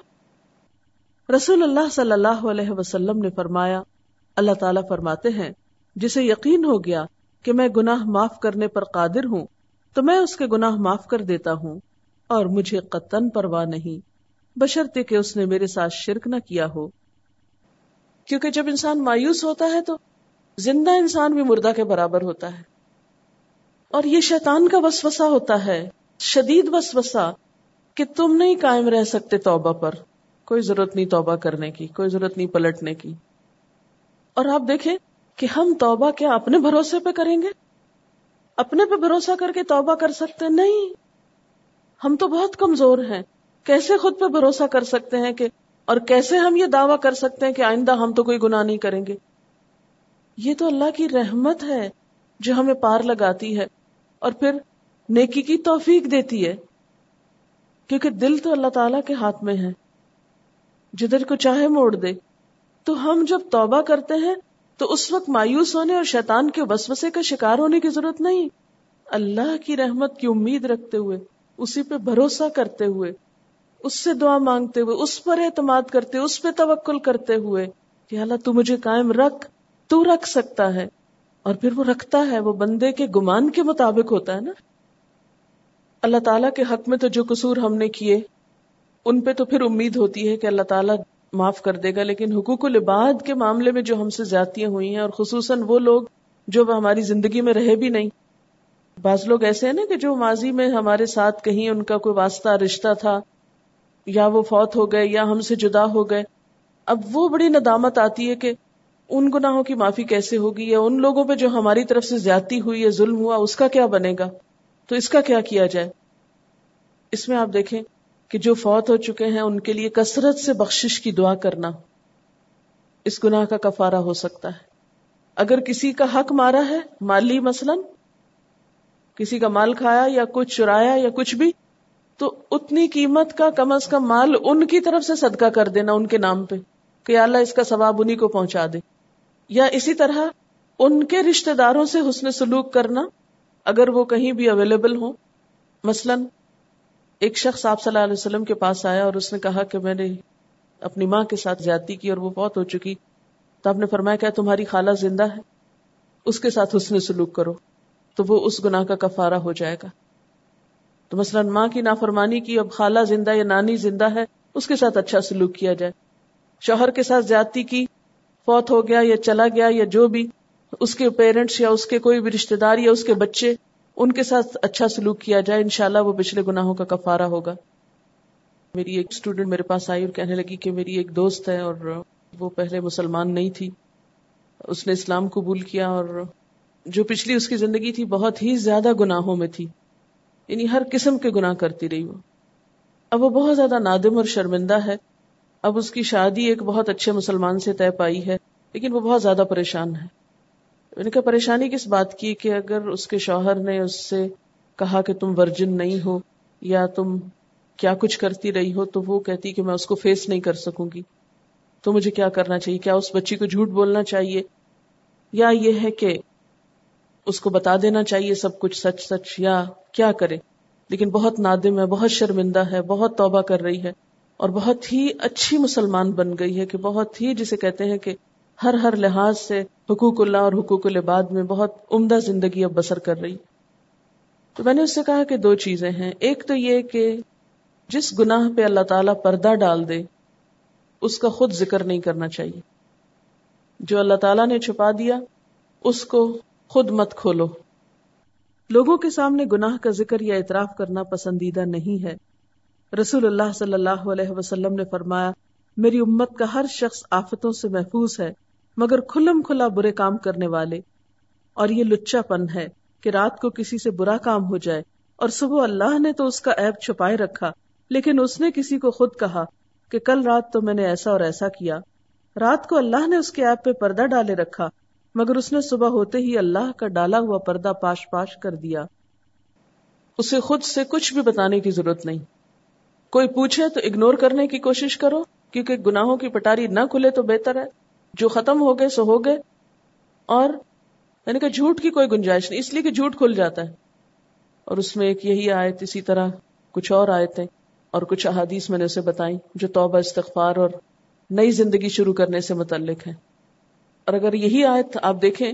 Speaker 1: رسول اللہ صلی اللہ علیہ وسلم نے فرمایا، اللہ تعالیٰ فرماتے ہیں، جسے یقین ہو گیا کہ میں گناہ معاف کرنے پر قادر ہوں، تو میں اس کے گناہ معاف کر دیتا ہوں اور مجھے قطن پرواہ نہیں۔ بشرتے کہ اس نے میرے ساتھ شرک نہ کیا ہو۔ کیونکہ جب انسان مایوس ہوتا ہے تو زندہ انسان بھی مردہ کے برابر ہوتا ہے۔ اور یہ شیطان کا وسوسہ ہوتا ہے، شدید وسوسہ کہ تم نہیں قائم رہ سکتے توبہ پر۔ کوئی ضرورت نہیں توبہ کرنے کی، کوئی ضرورت نہیں پلٹنے کی۔ اور آپ دیکھیں کہ ہم توبہ کیا اپنے بھروسے پہ کریں گے؟ اپنے پہ بھروسہ کر کے توبہ کر سکتے نہیں۔ ہم تو بہت کمزور ہیں۔ کیسے خود پہ بھروسہ کر سکتے ہیں کہ اور کیسے ہم یہ دعویٰ کر سکتے ہیں کہ آئندہ ہم تو کوئی گناہ نہیں کریں گے؟ یہ تو اللہ کی رحمت ہے جو ہمیں پار لگاتی ہے اور پھر نیکی کی توفیق دیتی ہے۔ کیونکہ دل تو اللہ تعالی کے ہاتھ میں ہے۔ جدھر کو چاہے موڑ دے۔ تو ہم جب توبہ کرتے ہیں تو اس وقت مایوس ہونے اور شیطان کے وسوسے کا شکار ہونے کی ضرورت نہیں۔ اللہ کی رحمت کی امید رکھتے ہوئے، اسی پہ بھروسہ کرتے ہوئے، اس سے دعا مانگتے ہوئے، اس پر اعتماد کرتے، اس پہ توکل کرتے ہوئے کہ اللہ تو مجھے قائم رکھ، تو رکھ سکتا ہے۔ اور پھر وہ رکھتا ہے، وہ بندے کے گمان کے مطابق ہوتا ہے نا۔ اللہ تعالیٰ کے حق میں تو جو قصور ہم نے کیے، ان پہ تو پھر امید ہوتی ہے کہ اللہ تعالیٰ معاف کر دے گا، لیکن حقوق العباد کے معاملے میں جو ہم سے زیادتیاں ہوئی ہیں، اور خصوصاً وہ لوگ جو ہماری زندگی میں رہے بھی نہیں۔ بعض لوگ ایسے ہیں نا کہ جو ماضی میں ہمارے ساتھ کہیں ان کا کوئی واسطہ، رشتہ تھا، یا وہ فوت ہو گئے، یا ہم سے جدا ہو گئے۔ اب وہ بڑی ندامت آتی ہے کہ ان گناہوں کی معافی کیسے ہوگی، یا ان لوگوں پہ جو ہماری طرف سے زیادتی ہوئی یا ظلم ہوا، اس کا کیا بنے گا؟ تو اس کا کیا کیا جائے؟ اس میں آپ دیکھیں کہ جو فوت ہو چکے ہیں، ان کے لیے کثرت سے بخشش کی دعا کرنا۔ اس گناہ کا کفارہ ہو سکتا ہے۔ اگر کسی کا حق مارا ہے مالی مثلا، کسی کا مال کھایا یا کچھ چرایا یا کچھ بھی، تو اتنی قیمت کا کم از کم مال ان کی طرف سے صدقہ کر دینا ان کے نام پہ کہ اللہ اس کا ثواب انہیں کو پہنچا دے۔ یا اسی طرح ان کے رشتہ داروں سے حسن سلوک کرنا، اگر وہ کہیں بھی اویلیبل ہوں، مثلا ایک شخص آپ صلی اللہ علیہ وسلم کے پاس آیا اور اس نے کہا کہ میں نے اپنی ماں کے ساتھ زیادتی کی اور وہ بہت ہو چکی تو آپ نے فرمایا کہ تمہاری خالہ زندہ ہے، اس کے ساتھ حسن سلوک کرو تو وہ اس گناہ کا کفارہ ہو جائے گا۔ تو مثلا ماں کی نافرمانی کی، اب خالہ زندہ یا نانی زندہ ہے، اس کے ساتھ اچھا سلوک کیا جائے۔ شوہر کے ساتھ زیادتی کی، فوت ہو گیا یا چلا گیا یا جو بھی، اس کے پیرنٹس یا اس کے کوئی بھی رشتے دار یا اس کے بچے ان کے ساتھ اچھا سلوک کیا جائے، انشاءاللہ وہ پچھلے گناہوں کا کفارہ ہوگا۔ میری ایک اسٹوڈینٹ میرے پاس آئی اور کہنے لگی کہ میری ایک دوست ہے اور وہ پہلے مسلمان نہیں تھی۔ اس نے اسلام قبول کیا اور جو پچھلی اس کی زندگی تھی بہت ہی زیادہ گناہوں میں تھی۔ یعنی ہر قسم کے گناہ کرتی رہی وہ۔ اب وہ بہت زیادہ نادم اور شرمندہ ہے۔ اب اس کی شادی ایک بہت اچھے مسلمان سے طے پائی ہے، لیکن وہ بہت زیادہ پریشان ہے۔ نے کہا پریشانی کس بات کی کہ اگر اس کے شوہر نے اس سے کہا کہ تم ورجن نہیں ہو یا تم کیا کچھ کرتی رہی ہو تو وہ کہتی کہ میں اس کو فیس نہیں کر سکوں گی۔ تو مجھے کیا کرنا چاہیے؟ کیا اس بچی کو جھوٹ بولنا چاہیے؟ یا یہ ہے کہ اس کو بتا دینا چاہیے سب کچھ سچ سچ یا کیا کرے؟ لیکن بہت نادم ہے، بہت شرمندہ ہے، بہت توبہ کر رہی ہے اور بہت ہی اچھی مسلمان بن گئی ہے کہ بہت ہی جسے کہتے ہیں کہ ہر ہر لحاظ سے حقوق اللہ اور حقوق العباد میں بہت عمدہ زندگی اب بسر کر رہی۔ تو میں نے اس سے کہا کہ دو چیزیں ہیں۔ ایک تو یہ کہ جس گناہ پہ اللہ تعالیٰ پردہ ڈال دے، اس کا خود ذکر نہیں کرنا چاہیے۔ جو اللہ تعالیٰ نے چھپا دیا، اس کو خود مت کھولو۔ لوگوں کے سامنے گناہ کا ذکر یا اعتراف کرنا پسندیدہ نہیں ہے۔ رسول اللہ صلی اللہ علیہ وسلم نے فرمایا، میری امت کا ہر شخص آفتوں سے محفوظ ہے۔ مگر کھلم کھلا برے کام کرنے والے۔ اور یہ لچا پن ہے کہ رات کو کسی سے برا کام ہو جائے۔ اور صبح اللہ نے تو اس کا عیب چھپائے رکھا، لیکن اس نے کسی کو خود کہا کہ کل رات تو میں نے ایسا اور ایسا کیا۔ رات کو اللہ نے اس کے ایپ پہ پردہ ڈالے رکھا، مگر اس نے صبح ہوتے ہی اللہ کا ڈالا ہوا پردہ پاش پاش کر دیا۔ اسے خود سے کچھ بھی بتانے کی ضرورت نہیں۔ کوئی پوچھے تو اگنور کرنے کی کوشش کرو، کیونکہ گناہوں کی پٹاری نہ کھلے تو بہتر ہے۔ جو ختم ہو گئے سو ہو گئے اور یعنی کہ جھوٹ کی کوئی گنجائش نہیں، اس لیے کہ جھوٹ کھل جاتا ہے۔ اور اس میں ایک یہی آیت اسی طرح کچھ اور آیتیں اور کچھ احادیث میں نے اسے بتائی جو توبہ، استغفار اور نئی زندگی شروع کرنے سے متعلق ہے اور اگر یہی آیت آپ دیکھیں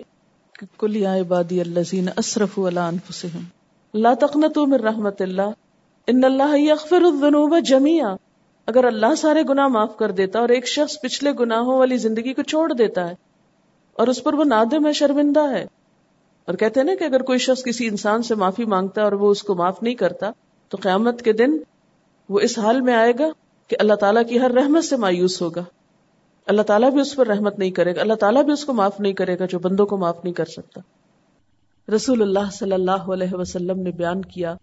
Speaker 1: کہ کل بادی اللہ اسرف اللہ لا تقنطوا من رحمت اللہ، ان اللہ یغفر الذنوب جميعا اگر اللہ سارے گناہ معاف کر دیتا اور ایک شخص پچھلے گناہوں والی زندگی کو چھوڑ دیتا ہے اور اس پر وہ نادم ہے، شرمندہ ہے۔ اور کہتے ہیں نا کہ اگر کوئی شخص کسی انسان سے معافی مانگتا ہے اور وہ اس کو معاف نہیں کرتا، تو قیامت کے دن وہ اس حال میں آئے گا کہ اللہ تعالیٰ کی ہر رحمت سے مایوس ہوگا۔ اللہ تعالیٰ بھی اس پر رحمت نہیں کرے گا، اللہ تعالیٰ بھی اس کو معاف نہیں کرے گا جو بندوں کو معاف نہیں کر سکتا۔ رسول اللہ صلی اللہ علیہ وسلم نے بیان کیا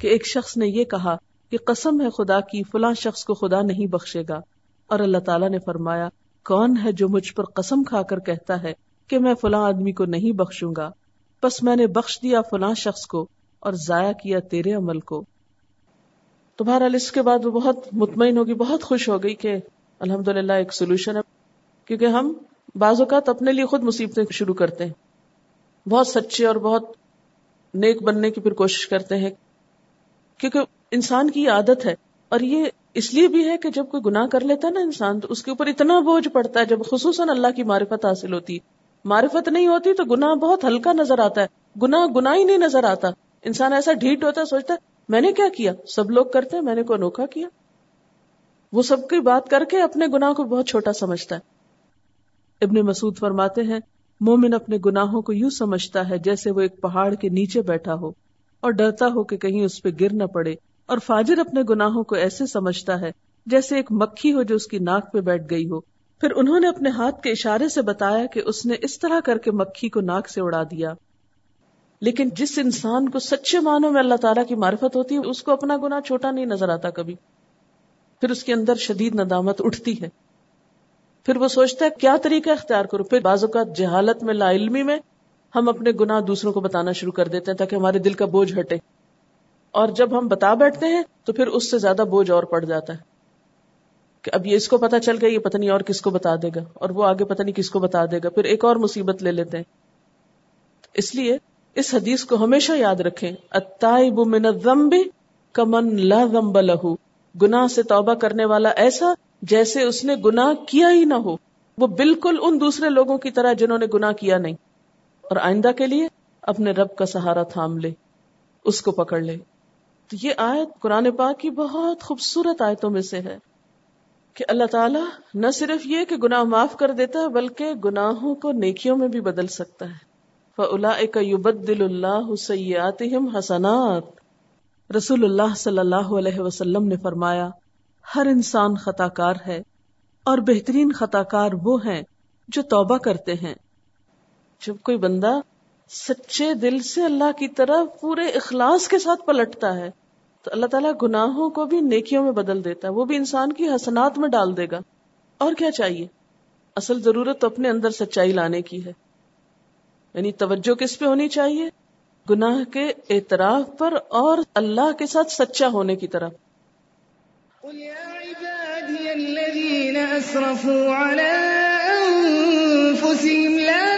Speaker 1: کہ ایک شخص نے یہ کہا کہ قسم ہے خدا کی، فلاں شخص کو خدا نہیں بخشے گا۔ اور اللہ تعالیٰ نے فرمایا، کون ہے جو مجھ پر قسم کھا کر کہتا ہے کہ میں فلاں آدمی کو نہیں بخشوں گا؟ بس میں نے بخش دیا فلاں شخص کو اور ضائع کیا تیرے عمل کو۔ تو بہرحال اس کے بعد وہ بہت مطمئن ہوگی، بہت خوش ہو گئی کہ الحمد للہ ایک سولوشن ہے۔ کیونکہ ہم بعض اوقات اپنے لیے خود مصیبتیں شروع کرتے ہیں۔ بہت سچے اور بہت نیک بننے کی پھر کوشش کرتے ہیں۔ کیونکہ انسان کی عادت ہے اور یہ اس لیے بھی ہے کہ جب کوئی گناہ کر لیتا ہے نا انسان، تو اس کے اوپر اتنا بوجھ پڑتا ہے، جب خصوصاً اللہ کی معرفت حاصل ہوتی ہے معرفت نہیں ہوتی تو گناہ بہت ہلکا نظر آتا ہے، گناہ گناہ ہی نہیں نظر آتا۔ انسان ایسا ڈھیٹ ہوتا ہے، سوچتا ہے، میں نے کیا کیا؟ سب لوگ کرتے ہیں، میں نے کوئی انوکھا کیا۔ وہ سب کی بات کر کے اپنے گناہ کو بہت چھوٹا سمجھتا ہے۔ ابن مسعود فرماتے ہیں، مومن اپنے گناہوں کو یوں سمجھتا ہے جیسے وہ ایک پہاڑ کے نیچے بیٹھا ہو اور ڈرتا ہو کہ کہیں اس پہ گر نہ پڑے۔ اور فاجر اپنے گناہوں کو ایسے سمجھتا ہے جیسے ایک مکھی ہو جو اس کی ناک پہ بیٹھ گئی ہو۔ پھر انہوں نے اپنے ہاتھ کے اشارے سے بتایا کہ اس نے اس طرح کر کے مکھی کو ناک سے اڑا دیا۔ لیکن جس انسان کو سچے معنوں میں اللہ تعالیٰ کی معرفت ہوتی ہے، اس کو اپنا گنا چھوٹا نہیں نظر آتا کبھی۔ پھر اس کے اندر شدید ندامت اٹھتی ہے۔ پھر وہ سوچتا ہے، کیا طریقہ اختیار کرو پھر بعض اوقات جہالت میں، لا علمی میں ہم اپنے گناہ دوسروں کو بتانا شروع کر دیتے ہیں تاکہ ہمارے دل کا بوجھ ہٹے۔ اور جب ہم بتا بیٹھتے ہیں تو پھر اس سے زیادہ بوجھ اور پڑ جاتا ہے کہ اب یہ اس کو پتا چل گیا، یہ پتہ نہیں اور کس کو بتا دے گا، اور وہ آگے پتہ نہیں کس کو بتا دے گا۔ پھر ایک اور مصیبت لے لیتے ہیں۔ اس لیے اس حدیث کو ہمیشہ یاد رکھیں۔ اتائب من الذنب کمن لا ذنب له گناہ سے توبہ کرنے والا ایسا جیسے اس نے گناہ کیا ہی نہ ہو۔ وہ بالکل ان دوسرے لوگوں کی طرح جنہوں نے گناہ کیا نہیں۔ اور آئندہ کے لیے اپنے رب کا سہارا تھام لے، اس کو پکڑ لے۔ تو یہ آیت قرآن پاک کی بہت خوبصورت آیتوں میں سے ہے کہ اللہ تعالیٰ نہ صرف یہ کہ گناہ معاف کر دیتا ہے، بلکہ گناہوں کو نیکیوں میں بھی بدل سکتا ہے۔ فلا یبدل اللہ سیات حسنات۔ رسول اللہ صلی اللہ علیہ وسلم نے فرمایا، ہر انسان خطا کار ہے اور بہترین خطا کار وہ ہیں جو توبہ کرتے ہیں۔ جب کوئی بندہ سچے دل سے اللہ کی طرف پورے اخلاص کے ساتھ پلٹتا ہے، تو اللہ تعالیٰ گناہوں کو بھی نیکیوں میں بدل دیتا ہے، وہ بھی انسان کی حسنات میں ڈال دے گا۔ اور کیا چاہیے؟ اصل ضرورت تو اپنے اندر سچائی لانے کی ہے۔ یعنی توجہ کس پہ ہونی چاہیے؟ گناہ کے اعتراف پر اور اللہ کے ساتھ سچا ہونے کی طرف۔
Speaker 2: أنفسهم لا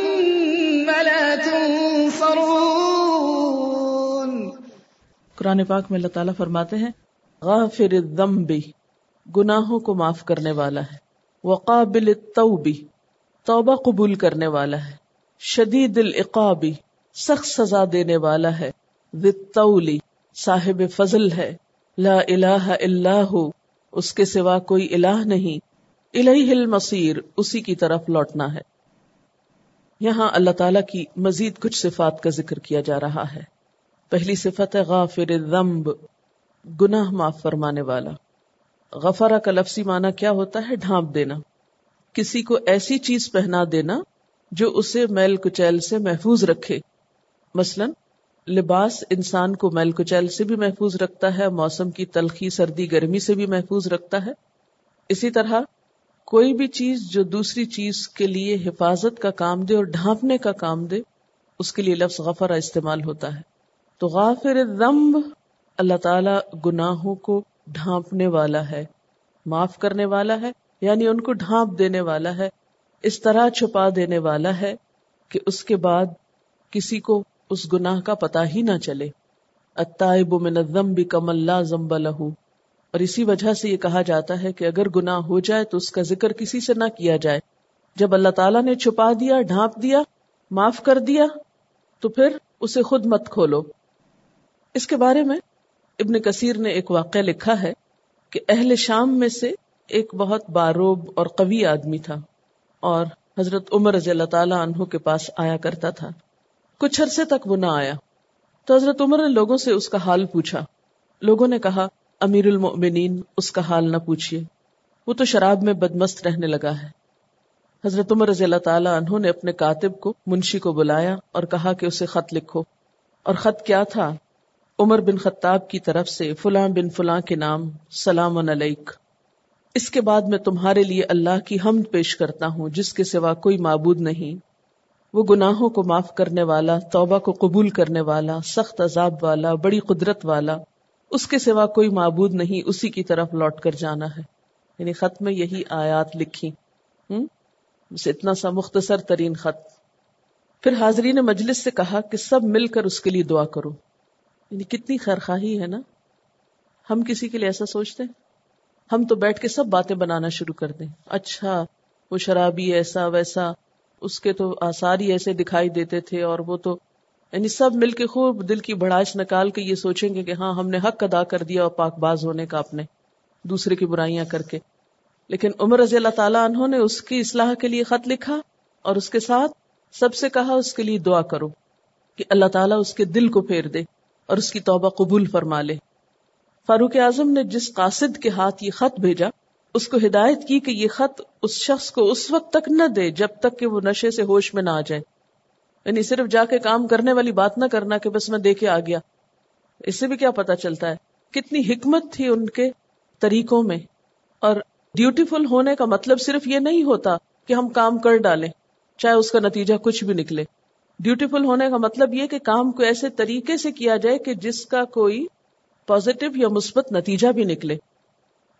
Speaker 1: قرآن پاک میں اللہ تعالیٰ فرماتے ہیں، غافر الذنب، گناہوں کو معاف کرنے والا ہے۔ وقابل التوبی توبہ قبول کرنے والا ہے۔ شدید العقابی سخت سزا دینے والا ہے۔ ذی صاحب فضل ہے۔ لا الہ الا ہو، اس کے سوا کوئی الہ نہیں۔ الیہ المصیر، اسی کی طرف لوٹنا ہے۔ یہاں اللہ تعالیٰ کی مزید کچھ صفات کا ذکر کیا جا رہا ہے۔ پہلی صفت ہے غافر الذنب، گناہ معاف فرمانے والا۔ غفرہ کا لفظی معنی کیا ہوتا ہے؟ ڈھانپ دینا۔ کسی کو ایسی چیز پہنا دینا جو اسے میل کچیل سے محفوظ رکھے۔ مثلا، لباس انسان کو میل کچیل سے بھی محفوظ رکھتا ہے، موسم کی تلخی، سردی، گرمی سے بھی محفوظ رکھتا ہے۔ اسی طرح، کوئی بھی چیز جو دوسری چیز کے لیے حفاظت کا کام دے اور ڈھانپنے کا کام دے، اس کے لیے لفظ غفرہ استعمال ہوتا ہے۔ تو غافر ذنب اللہ تعالی گناہوں کو ڈھانپنے والا ہے، معاف کرنے والا ہے یعنی ان کو ڈھانپ دینے والا ہے، اس طرح چھپا دینے والا ہے کہ اس کے بعد کسی کو اس گناہ کا پتا ہی نہ چلے۔ اتائب من الذنب کم لا ذنب له اور اسی وجہ سے یہ کہا جاتا ہے کہ اگر گناہ ہو جائے تو اس کا ذکر کسی سے نہ کیا جائے۔ جب اللہ تعالیٰ نے چھپا دیا، ڈھانپ دیا، معاف کر دیا، تو پھر اسے خود مت کھولو۔ اس کے بارے میں ابن کثیر نے ایک واقعہ لکھا ہے کہ اہل شام میں سے ایک بہت باروب اور قوی آدمی تھا اور حضرت عمر رضی اللہ تعالیٰ عنہ کے پاس آیا کرتا تھا۔ کچھ عرصے تک وہ نہ آیا۔ تو حضرت عمر نے لوگوں سے اس کا حال پوچھا۔ لوگوں نے کہا، امیر المؤمنین، اس کا حال نہ پوچھیے وہ تو شراب میں بدمست رہنے لگا ہے۔ حضرت عمر رضی اللہ تعالیٰ عنہ نے اپنے کاتب کو، منشی کو بلایا اور کہا کہ اسے خط لکھو۔ اور خط کیا تھا؟ عمر بن خطاب کی طرف سے فلاں بن فلاں کے نام سلام علیک۔ اس کے بعد میں تمہارے لیے اللہ کی حمد پیش کرتا ہوں، جس کے سوا کوئی معبود نہیں۔ وہ گناہوں کو معاف کرنے والا، توبہ کو قبول کرنے والا، سخت عذاب والا، بڑی قدرت والا، اس کے سوا کوئی معبود نہیں، اسی کی طرف لوٹ کر جانا ہے۔ یعنی خط میں یہی آیات لکھی۔ ہوں بس اتنا سا مختصر ترین خط۔ پھر حاضرین مجلس سے کہا کہ سب مل کر اس کے لیے دعا کرو۔ یعنی کتنی خیر خواہی ہے نا؟ ہم کسی کے لیے ایسا سوچتے ہیں؟ ہم تو بیٹھ کے سب باتیں بنانا شروع کر دیں۔ اچھا وہ شرابی ایسا ویسا۔ اس کے تو آثار ہی ایسے دکھائی دیتے تھے اور وہ تو یعنی سب مل کے خوب دل کی بڑاش نکال کے یہ سوچیں گے کہ ہاں ہم نے حق ادا کر دیا اور پاک باز ہونے کا اپنے دوسرے کی برائیاں کر کے۔ لیکن عمر رضی اللہ تعالیٰ انہوں نے اس کی اصلاح کے لیے خط لکھا اور اس کے ساتھ سب سے کہا، اس کے لیے دعا کرو کہ اللہ تعالیٰ اس کے دل کو پھیر دے۔ اور اس کی توبہ قبول فرما لے۔ فاروق اعظم نے جس قاصد کے ہاتھ یہ خط بھیجا، اس کو ہدایت کی کہ یہ خط اس شخص کو اس وقت تک نہ دے جب تک کہ وہ نشے سے ہوش میں نہ آ جائے۔ یعنی صرف جا کے کام کرنے والی بات نہ کرنا کہ بس میں دیکھے آ گیا۔ اس سے بھی کیا پتا چلتا ہے، کتنی حکمت تھی ان کے طریقوں میں۔ اور ڈیوٹیفل ہونے کا مطلب صرف یہ نہیں ہوتا کہ ہم کام کر ڈالیں، چاہے اس کا نتیجہ کچھ بھی نکلے۔ ڈیوٹیفل ہونے کا مطلب یہ کہ کام کو ایسے طریقے سے کیا جائے کہ جس کا کوئی پازیٹو یا مثبت نتیجہ بھی نکلے۔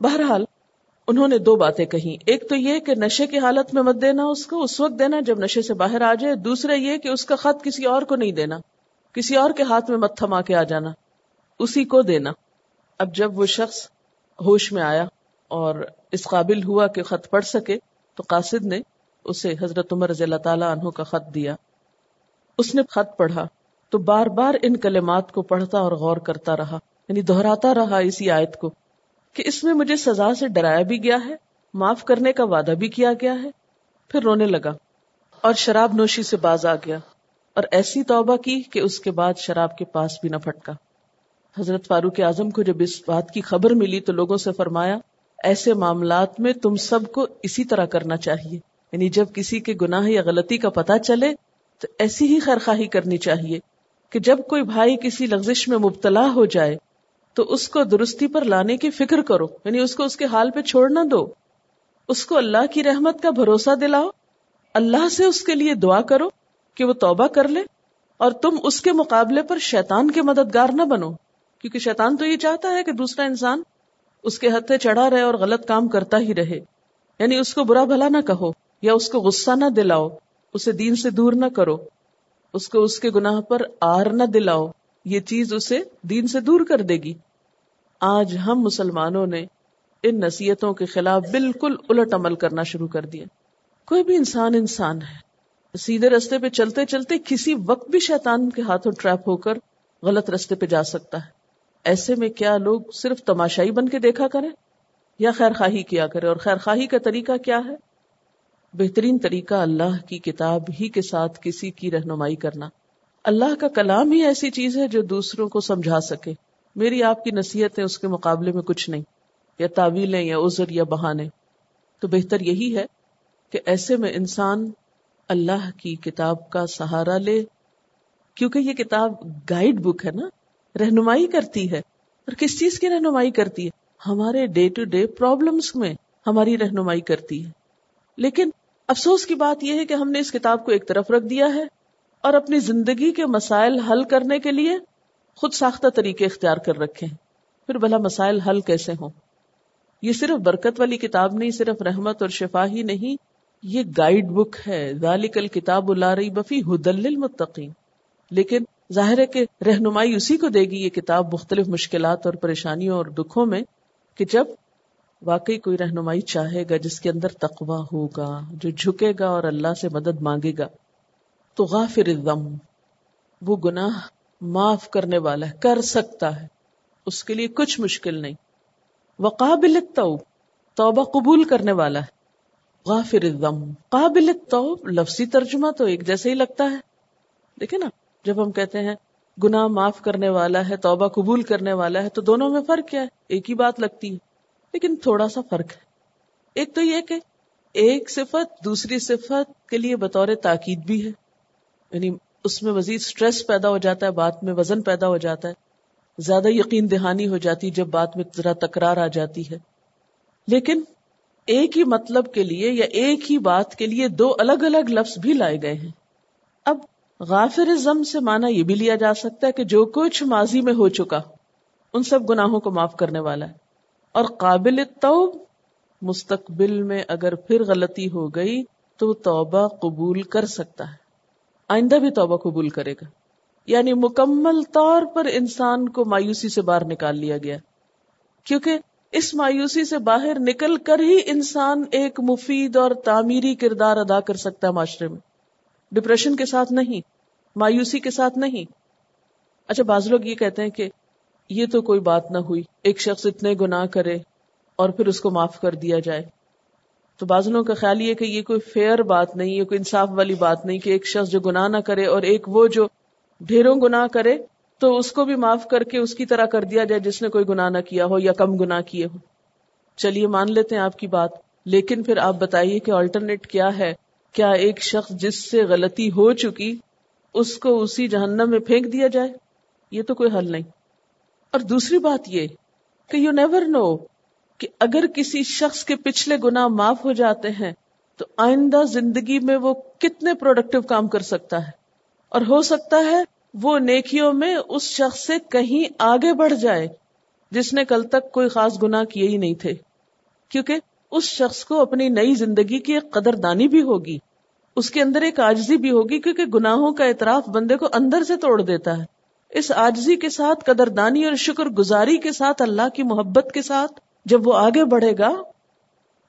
Speaker 1: بہرحال، انہوں نے دو باتیں کہی ایک تو یہ کہ نشے کی حالت میں مت دینا اس کو، اس وقت دینا جب نشے سے باہر آ جائے۔ دوسرا یہ کہ اس کا خط کسی اور کو نہیں دینا۔ کسی اور کے ہاتھ میں مت تھما کے آ جانا۔ اسی کو دینا۔ اب جب وہ شخص ہوش میں آیا اور اس قابل ہوا کہ خط پڑھ سکے، تو قاصد نے اسے حضرت عمر رضی اللہ تعالیٰ عنہ کا خط دیا۔ اس نے خط پڑھا تو بار بار ان کلمات کو پڑھتا اور غور کرتا رہا یعنی دہراتا رہا اسی آیت کو کہ اس میں مجھے سزا سے ڈرایا بھی گیا ہے، معاف کرنے کا وعدہ بھی کیا گیا ہے۔ پھر رونے لگا اور شراب نوشی سے باز آ گیا اور ایسی توبہ کی کہ اس کے بعد شراب کے پاس بھی نہ پھٹکا۔ حضرت فاروق اعظم کو جب اس بات کی خبر ملی تو لوگوں سے فرمایا، ایسے معاملات میں تم سب کو اسی طرح کرنا چاہیے یعنی جب کسی کے گناہ یا غلطی کا پتہ چلے تو ایسی ہی خیرخواہی کرنی چاہیے کہ جب کوئی بھائی کسی لغزش میں مبتلا ہو جائے، تو اس کو درستی پر لانے کی فکر کرو یعنی اس کو اس کے حال پہ چھوڑ نہ دو۔ اس کو اللہ کی رحمت کا بھروسہ دلاؤ۔ اللہ سے اس کے لیے دعا کرو کہ وہ توبہ کر لے اور تم اس کے مقابلے پر شیطان کے مددگار نہ بنو۔ کیونکہ شیطان تو یہ چاہتا ہے کہ دوسرا انسان اس کے ہتھے چڑھا رہے اور غلط کام کرتا ہی رہے۔ یعنی اس کو برا بھلا نہ کہو یا اس کو غصہ نہ دلاؤ۔ اسے دین سے دور نہ کرو۔ اس کو اس کے گناہ پر آر نہ دلاؤ۔ یہ چیز اسے دین سے دور کر دے گی۔ آج ہم مسلمانوں نے ان نصیحتوں کے خلاف بالکل الٹ عمل کرنا شروع کر دیا کوئی بھی انسان انسان ہے۔ سیدھے رستے پہ چلتے چلتے کسی وقت بھی شیطان کے ہاتھوں ٹریپ ہو کر غلط رستے پہ جا سکتا ہے۔ ایسے میں کیا لوگ صرف تماشائی بن کے دیکھا کریں؟ یا خیر خواہی کیا کرے اور خیر خواہی کا طریقہ کیا ہے؟ بہترین طریقہ اللہ کی کتاب ہی کے ساتھ کسی کی رہنمائی کرنا۔ اللہ کا کلام ہی ایسی چیز ہے جو دوسروں کو سمجھا سکے۔ میری آپ کی نصیحتیں اس کے مقابلے میں کچھ نہیں۔ یا تعویلیں، یا عذر، یا بہانے۔ تو بہتر یہی ہے کہ ایسے میں انسان اللہ کی کتاب کا سہارا لے۔ کیونکہ یہ کتاب گائیڈ بک ہے نا، رہنمائی کرتی ہے۔ اور کس چیز کی رہنمائی کرتی ہے؟ ہمارے ڈے ٹو ڈے پرابلمس میں ہماری رہنمائی کرتی ہے۔ لیکن افسوس کی بات یہ ہے کہ ہم نے اس کتاب کو ایک طرف رکھ دیا ہے اور اپنی زندگی کے مسائل حل کرنے کے لیے خود ساختہ طریقے اختیار کر رکھے ہیں۔ پھر بھلا مسائل حل کیسے ہوں؟ یہ صرف برکت والی کتاب نہیں، صرف رحمت اور شفا ہی نہیں، یہ گائیڈ بک ہے۔ ذالک الکتاب لا ریب بفی ہدل للمتقین۔ لیکن ظاہر ہے کہ رہنمائی اسی کو دے گی یہ کتاب مختلف مشکلات اور پریشانیوں اور دکھوں میں کہ جب واقعی کوئی رہنمائی چاہے گا جس کے اندر تقوی ہوگا، جو جھکے گا اور اللہ سے مدد مانگے گا۔ تو غافر الذم وہ گناہ معاف کرنے والا ہے، کر سکتا ہے۔ اس کے لیے کچھ مشکل نہیں۔ وقابل التوب، توبہ قبول کرنے والا ہے۔ غافر الذم قابل التوب، لفظی ترجمہ تو ایک جیسے ہی لگتا ہے۔ دیکھیں نا، جب ہم کہتے ہیں گناہ معاف کرنے والا ہے، توبہ قبول کرنے والا ہے، تو دونوں میں فرق کیا ہے؟ ایک ہی بات لگتی ہے۔ لیکن تھوڑا سا فرق ہے۔ ایک تو یہ کہ ایک صفت دوسری صفت کے لیے بطور تاکید بھی ہے۔ یعنی اس میں مزید سٹریس پیدا ہو جاتا ہے، بات میں وزن پیدا ہو جاتا ہے۔ زیادہ یقین دہانی ہو جاتی جب بات میں ذرا تکرار آ جاتی ہے۔ لیکن ایک ہی مطلب کے لیے یا ایک ہی بات کے لیے دو الگ الگ لفظ بھی لائے گئے ہیں۔ اب غافر زم سے مانا یہ بھی لیا جا سکتا ہے کہ جو کچھ ماضی میں ہو چکا، ان سب گناہوں کو معاف کرنے والا ہے۔ اور قابل توب مستقبل میں اگر پھر غلطی ہو گئی تو توبہ قبول کر سکتا ہے۔ آئندہ بھی توبہ قبول کرے گا۔ یعنی مکمل طور پر انسان کو مایوسی سے باہر نکال لیا گیا۔ کیونکہ اس مایوسی سے باہر نکل کر ہی انسان ایک مفید اور تعمیری کردار ادا کر سکتا ہے معاشرے میں۔ ڈپریشن کے ساتھ نہیں، مایوسی کے ساتھ نہیں۔ اچھا بعض لوگ یہ کہتے ہیں کہ یہ تو کوئی بات نہ ہوئی۔ ایک شخص اتنے گناہ کرے اور پھر اس کو معاف کر دیا جائے۔ تو بازلوں کا خیال یہ کہ یہ کوئی فیئر بات نہیں، یہ کوئی انصاف والی بات نہیں کہ ایک شخص جو گناہ نہ کرے اور ایک وہ جو ڈھیروں گناہ کرے، تو اس کو بھی معاف کر کے اس کی طرح کر دیا جائے جس نے کوئی گناہ نہ کیا ہو یا کم گناہ کیے ہو۔ چلیے، مان لیتے ہیں آپ کی بات۔ لیکن پھر آپ بتائیے کہ آلٹرنیٹ کیا ہے؟ کیا ایک شخص جس سے غلطی ہو چکی، اس کو اسی جہنم میں پھینک دیا جائے؟ یہ تو کوئی حل نہیں۔ اور دوسری بات یہ کہ یو نیور نو کہ اگر کسی شخص کے پچھلے گنا معاف ہو جاتے ہیں، تو آئندہ زندگی میں وہ کتنے پروڈکٹیو کام کر سکتا ہے۔ اور ہو سکتا ہے وہ نیکیوں میں اس شخص سے کہیں آگے بڑھ جائے، جس نے کل تک کوئی خاص گنا کیے ہی نہیں تھے۔ کیونکہ اس شخص کو اپنی نئی زندگی کی ایک قدر دانی بھی ہوگی، اس کے اندر ایک آجزی بھی ہوگی، کیونکہ گناہوں کا اعتراف بندے کو اندر سے توڑ دیتا ہے۔ اس آجزی کے ساتھ، قدردانی اور شکر گزاری کے ساتھ، اللہ کی محبت کے ساتھ جب وہ آگے بڑھے گا،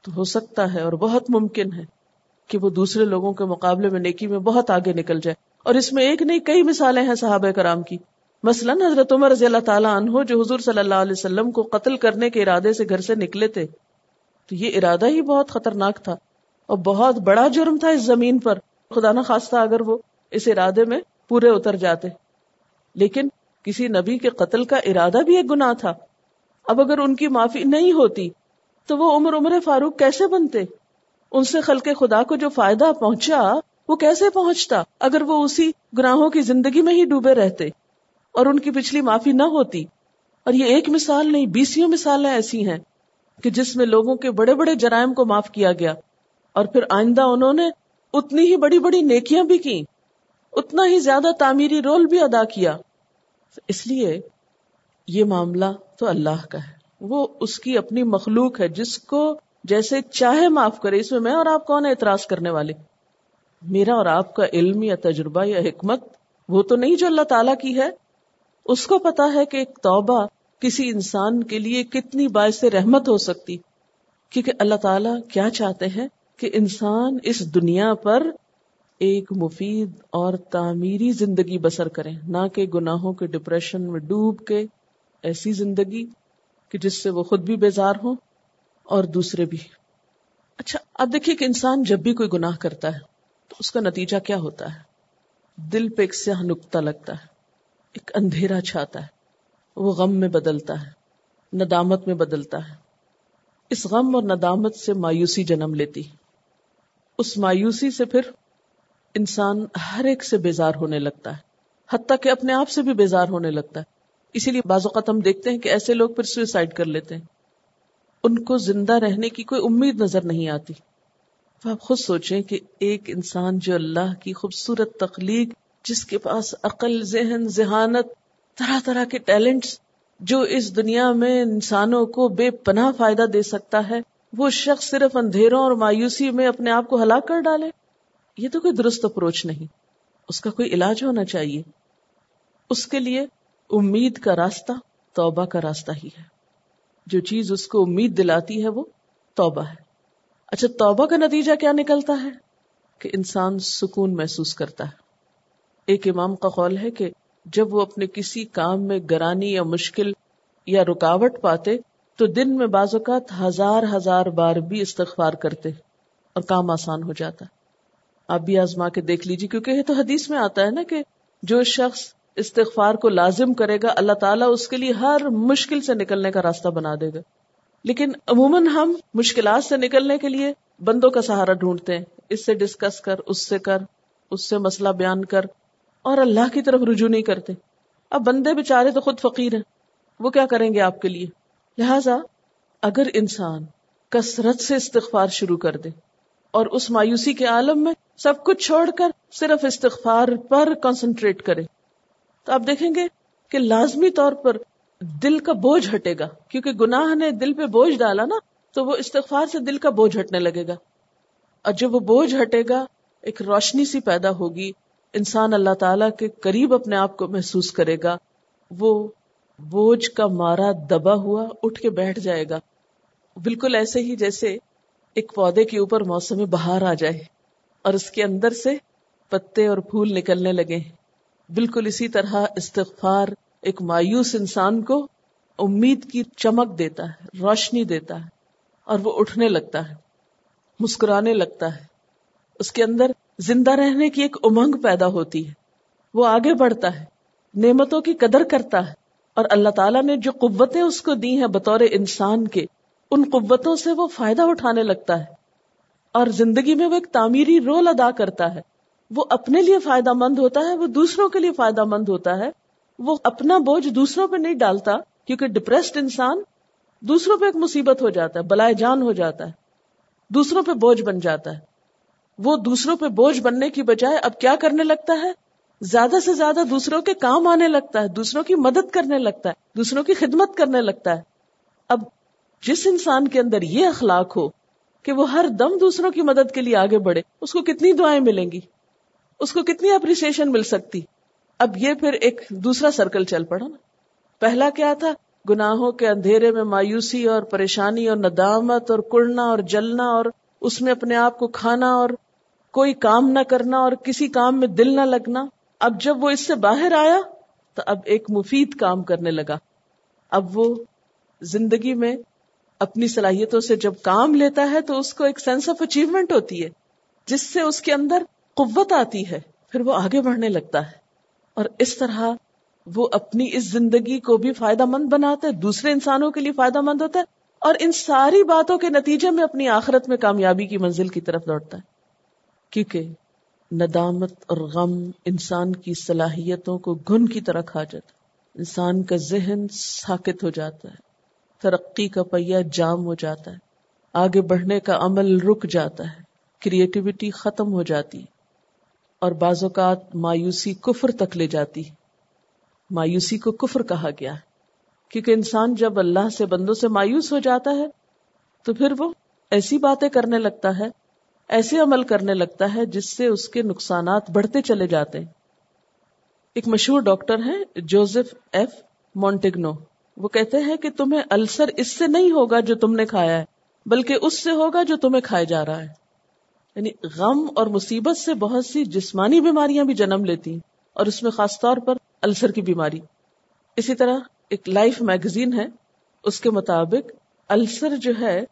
Speaker 1: تو ہو سکتا ہے اور بہت ممکن ہے کہ وہ دوسرے لوگوں کے مقابلے میں نیکی میں بہت آگے نکل جائے۔ اور اس میں ایک نہیں، کئی مثالیں ہیں صحابہ کرام کی۔ مثلاً حضرت عمر رضی اللہ تعالیٰ عنہ، جو حضور صلی اللہ علیہ وسلم کو قتل کرنے کے ارادے سے گھر سے نکلے تھے، تو یہ ارادہ ہی بہت خطرناک تھا۔ اور بہت بڑا جرم تھا اس زمین پر۔ خدا نہ خواستہ اگر وہ اس ارادے میں پورے اتر جاتے۔ لیکن کسی نبی کے قتل کا ارادہ بھی ایک گناہ تھا۔ اب اگر ان کی معافی نہیں ہوتی، تو وہ عمر عمر فاروق کیسے بنتے؟ ان سے خلق خدا کو جو فائدہ پہنچا، وہ کیسے پہنچتا؟ اگر وہ اسی گناہوں کی زندگی میں ہی ڈوبے رہتے اور ان کی پچھلی معافی نہ ہوتی۔ اور یہ ایک مثال نہیں بیسوں مثالیں ایسی ہیں کہ جس میں لوگوں کے بڑے بڑے جرائم کو معاف کیا گیا۔ اور پھر آئندہ انہوں نے اتنی ہی بڑی بڑی نیکیاں بھی کی اتنا ہی زیادہ تعمیری رول بھی ادا کیا۔ اس لیے یہ معاملہ تو اللہ کا ہے۔ وہ اس کی اپنی مخلوق ہے جس کو جیسے چاہے معاف کرے، اس میں میں اور آپ کون اعتراض کرنے والے؟ میرا اور آپ کا علم یا تجربہ یا حکمت، وہ تو نہیں جو اللہ تعالیٰ کی ہے۔ اس کو پتا ہے کہ ایک توبہ کسی انسان کے لیے کتنی باعث رحمت ہو سکتی۔ کیونکہ اللہ تعالیٰ کیا چاہتے ہیں؟ کہ انسان اس دنیا پر ایک مفید اور تعمیری زندگی بسر کرے نہ کہ گناہوں کے ڈپریشن میں ڈوب کے ایسی زندگی کہ جس سے وہ خود بھی بیزار ہو اور دوسرے بھی۔ اچھا اب دیکھیے کہ انسان جب بھی کوئی گناہ کرتا ہے، تو اس کا نتیجہ کیا ہوتا ہے؟ دل پہ ایک سیاہ نکتا لگتا ہے، ایک اندھیرا چھاتا ہے، وہ غم میں بدلتا ہے، ندامت میں بدلتا ہے۔ اس غم اور ندامت سے مایوسی جنم لیتی۔ اس مایوسی سے پھر انسان ہر ایک سے بیزار ہونے لگتا ہے۔ حتیٰ کہ اپنے آپ سے بھی بیزار ہونے لگتا ہے۔ اسی لیے بعض اوقات ہم دیکھتے ہیں کہ ایسے لوگ پھر سوئسائڈ کر لیتے ہیں۔ ان کو زندہ رہنے کی کوئی امید نظر نہیں آتی۔ تو آپ خود سوچیں کہ ایک انسان جو اللہ کی خوبصورت تخلیق، جس کے پاس عقل، ذہن، ذہانت، طرح طرح کے ٹیلنٹس جو اس دنیا میں انسانوں کو بے پناہ فائدہ دے سکتا ہے، وہ شخص صرف اندھیروں اور مایوسی میں اپنے آپ کو ہلاک کر ڈالے۔ یہ تو کوئی درست اپروچ نہیں۔ اس کا کوئی علاج ہونا چاہیے۔ اس کے لیے امید کا راستہ توبہ کا راستہ ہی ہے۔ جو چیز اس کو امید دلاتی ہے وہ توبہ ہے۔ اچھا توبہ کا نتیجہ کیا نکلتا ہے؟ کہ انسان سکون محسوس کرتا ہے۔ ایک امام کا قول ہے کہ جب وہ اپنے کسی کام میں گرانی یا مشکل یا رکاوٹ پاتے، تو دن میں بعض اوقات ہزار ہزار بار بھی استغفار کرتے اور کام آسان ہو جاتا۔ آپ بھی آزما کے دیکھ لیجیے، کیونکہ یہ تو حدیث میں آتا ہے نا کہ جو شخص استغفار کو لازم کرے گا، اللہ تعالیٰ اس کے لیے ہر مشکل سے نکلنے کا راستہ بنا دے گا۔ لیکن عموماً ہم مشکلات سے نکلنے کے لیے بندوں کا سہارا ڈھونڈتے ہیں۔ اس سے ڈسکس کر، اس سے کر، اس سے مسئلہ بیان کر، اور اللہ کی طرف رجوع نہیں کرتے۔ اب بندے بےچارے تو خود فقیر ہیں۔ وہ کیا کریں گے آپ کے لیے؟ لہذا اگر انسان کثرت سے استغفار شروع کر دے اور اس مایوسی کے عالم میں سب کچھ چھوڑ کر صرف استغفار پر کنسنٹریٹ کرے۔ تو آپ دیکھیں گے کہ لازمی طور پر دل کا بوجھ ہٹے گا۔ کیونکہ گناہ نے دل پہ بوجھ ڈالا نا، تو وہ استغفار سے دل کا بوجھ ہٹنے لگے گا۔ اور جب وہ بوجھ ہٹے گا، ایک روشنی سی پیدا ہوگی۔ انسان اللہ تعالی کے قریب اپنے آپ کو محسوس کرے گا۔ وہ بوجھ کا مارا دبا ہوا اٹھ کے بیٹھ جائے گا۔ بالکل ایسے ہی جیسے ایک پودے کے اوپر موسم بہار آ جائے۔ اور اس کے اندر سے پتے اور پھول نکلنے لگے۔ بالکل اسی طرح استغفار ایک مایوس انسان کو امید کی چمک دیتا ہے، روشنی دیتا ہے اور وہ اٹھنے لگتا ہے، مسکرانے لگتا ہے۔ اس کے اندر زندہ رہنے کی ایک امنگ پیدا ہوتی ہے۔ وہ آگے بڑھتا ہے، نعمتوں کی قدر کرتا ہے اور اللہ تعالیٰ نے جو قوتیں اس کو دی ہیں بطور انسان کے، ان قوتوں سے وہ فائدہ اٹھانے لگتا ہے۔ اور زندگی میں وہ ایک تعمیری رول ادا کرتا ہے۔ وہ اپنے لیے فائدہ مند ہوتا ہے، وہ دوسروں کے لیے فائدہ مند ہوتا ہے۔ وہ اپنا بوجھ دوسروں پہ نہیں ڈالتا، کیونکہ ڈپریسڈ انسان دوسروں پہ ایک مصیبت ہو جاتا ہے، بلائے جان ہو جاتا ہے۔ دوسروں پہ بوجھ بن جاتا ہے۔ وہ دوسروں پہ بوجھ بننے کی بجائے اب کیا کرنے لگتا ہے؟ زیادہ سے زیادہ دوسروں کے کام آنے لگتا ہے، دوسروں کی مدد کرنے لگتا ہے، دوسروں کی خدمت کرنے لگتا ہے۔ اب جس انسان کے اندر یہ اخلاق ہو کہ وہ ہر دم دوسروں کی مدد کے لیے آگے بڑھے۔ اس کو کتنی دعائیں ملیں گی؟ اس کو کتنی اپریسیشن مل سکتی؟ اب یہ پھر ایک دوسرا سرکل چل پڑا نا۔ پہلا کیا تھا؟ گناہوں کے اندھیرے میں مایوسی اور پریشانی اور ندامت اور کڑنا اور جلنا اور اس میں اپنے آپ کو کھانا اور کوئی کام نہ کرنا اور کسی کام میں دل نہ لگنا۔ اب جب وہ اس سے باہر آیا تو اب ایک مفید کام کرنے لگا۔ اب وہ زندگی میں اپنی صلاحیتوں سے جب کام لیتا ہے تو اس کو ایک سینس آف اچیومنٹ ہوتی ہے، جس سے اس کے اندر قوت آتی ہے، پھر وہ آگے بڑھنے لگتا ہے۔ اور اس طرح وہ اپنی اس زندگی کو بھی فائدہ مند بناتا ہے، دوسرے انسانوں کے لیے فائدہ مند ہوتا ہے، اور ان ساری باتوں کے نتیجے میں اپنی آخرت میں کامیابی کی منزل کی طرف لوٹتا ہے۔ کیونکہ ندامت اور غم انسان کی صلاحیتوں کو گن کی طرح کھا جاتا ہے۔ انسان کا ذہن ساکت ہو جاتا ہے۔ ترقی کا پہیا جام ہو جاتا ہے۔ آگے بڑھنے کا عمل رک جاتا ہے۔ کریٹیوٹی ختم ہو جاتی ہے۔ اور بعض اوقات مایوسی کفر تک لے جاتی ہے۔ مایوسی کو کفر کہا گیا ہے۔ کیونکہ انسان جب اللہ سے بندوں سے مایوس ہو جاتا ہے، تو پھر وہ ایسی باتیں کرنے لگتا ہے، ایسے عمل کرنے لگتا ہے جس سے اس کے نقصانات بڑھتے چلے جاتے ہیں۔ ایک مشہور ڈاکٹر ہیں، جوزف ایف مونٹیگنو۔ وہ کہتے ہیں کہ تمہیں السر اس سے نہیں ہوگا جو تم نے کھایا ہے، بلکہ اس سے ہوگا جو تمہیں کھائے جا رہا ہے۔ یعنی غم اور مصیبت سے بہت سی جسمانی بیماریاں بھی جنم لیتی ہیں اور اس میں خاص طور پر السر کی بیماری۔ اسی طرح ایک لائف میگزین ہے، اس کے مطابق السر جو ہے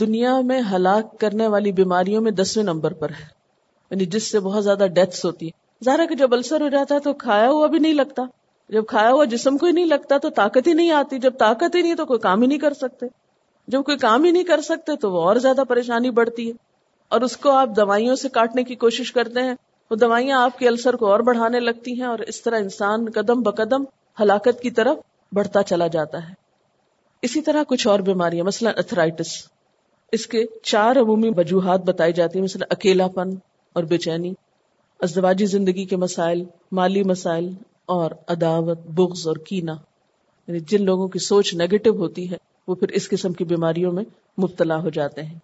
Speaker 1: دنیا میں ہلاک کرنے والی بیماریوں میں دسویں نمبر پر ہے۔ یعنی جس سے بہت زیادہ ڈیتھس ہوتی ہے ظاہر ہے کہ جب السر ہو جاتا ہے تو کھایا ہوا بھی نہیں لگتا۔ جب کھایا ہوا جسم کو ہی نہیں لگتا تو طاقت ہی نہیں آتی، جب طاقت ہی نہیں تو کوئی کام ہی نہیں کر سکتے۔ جب کوئی کام ہی نہیں کر سکتے تو وہ اور زیادہ پریشانی بڑھتی ہے۔ اور اس کو آپ دوائیوں سے کاٹنے کی کوشش کرتے ہیں، وہ دوائیاں آپ کے السر کو اور بڑھانے لگتی ہیں اور اس طرح انسان قدم بقدم ہلاکت کی طرف بڑھتا چلا جاتا ہے۔ اسی طرح کچھ اور بیماریاں، مثلا اتھرائٹس اس کے چار عمومی وجوہات بتائی جاتی ہیں، مثلا اکیلا پن اور بے چینی، ازدواجی زندگی کے مسائل، مالی مسائل اور عداوت، بغض اور کینا یعنی جن لوگوں کی سوچ نیگیٹو ہوتی ہے، وہ پھر اس قسم کی بیماریوں میں مبتلا ہو جاتے ہیں۔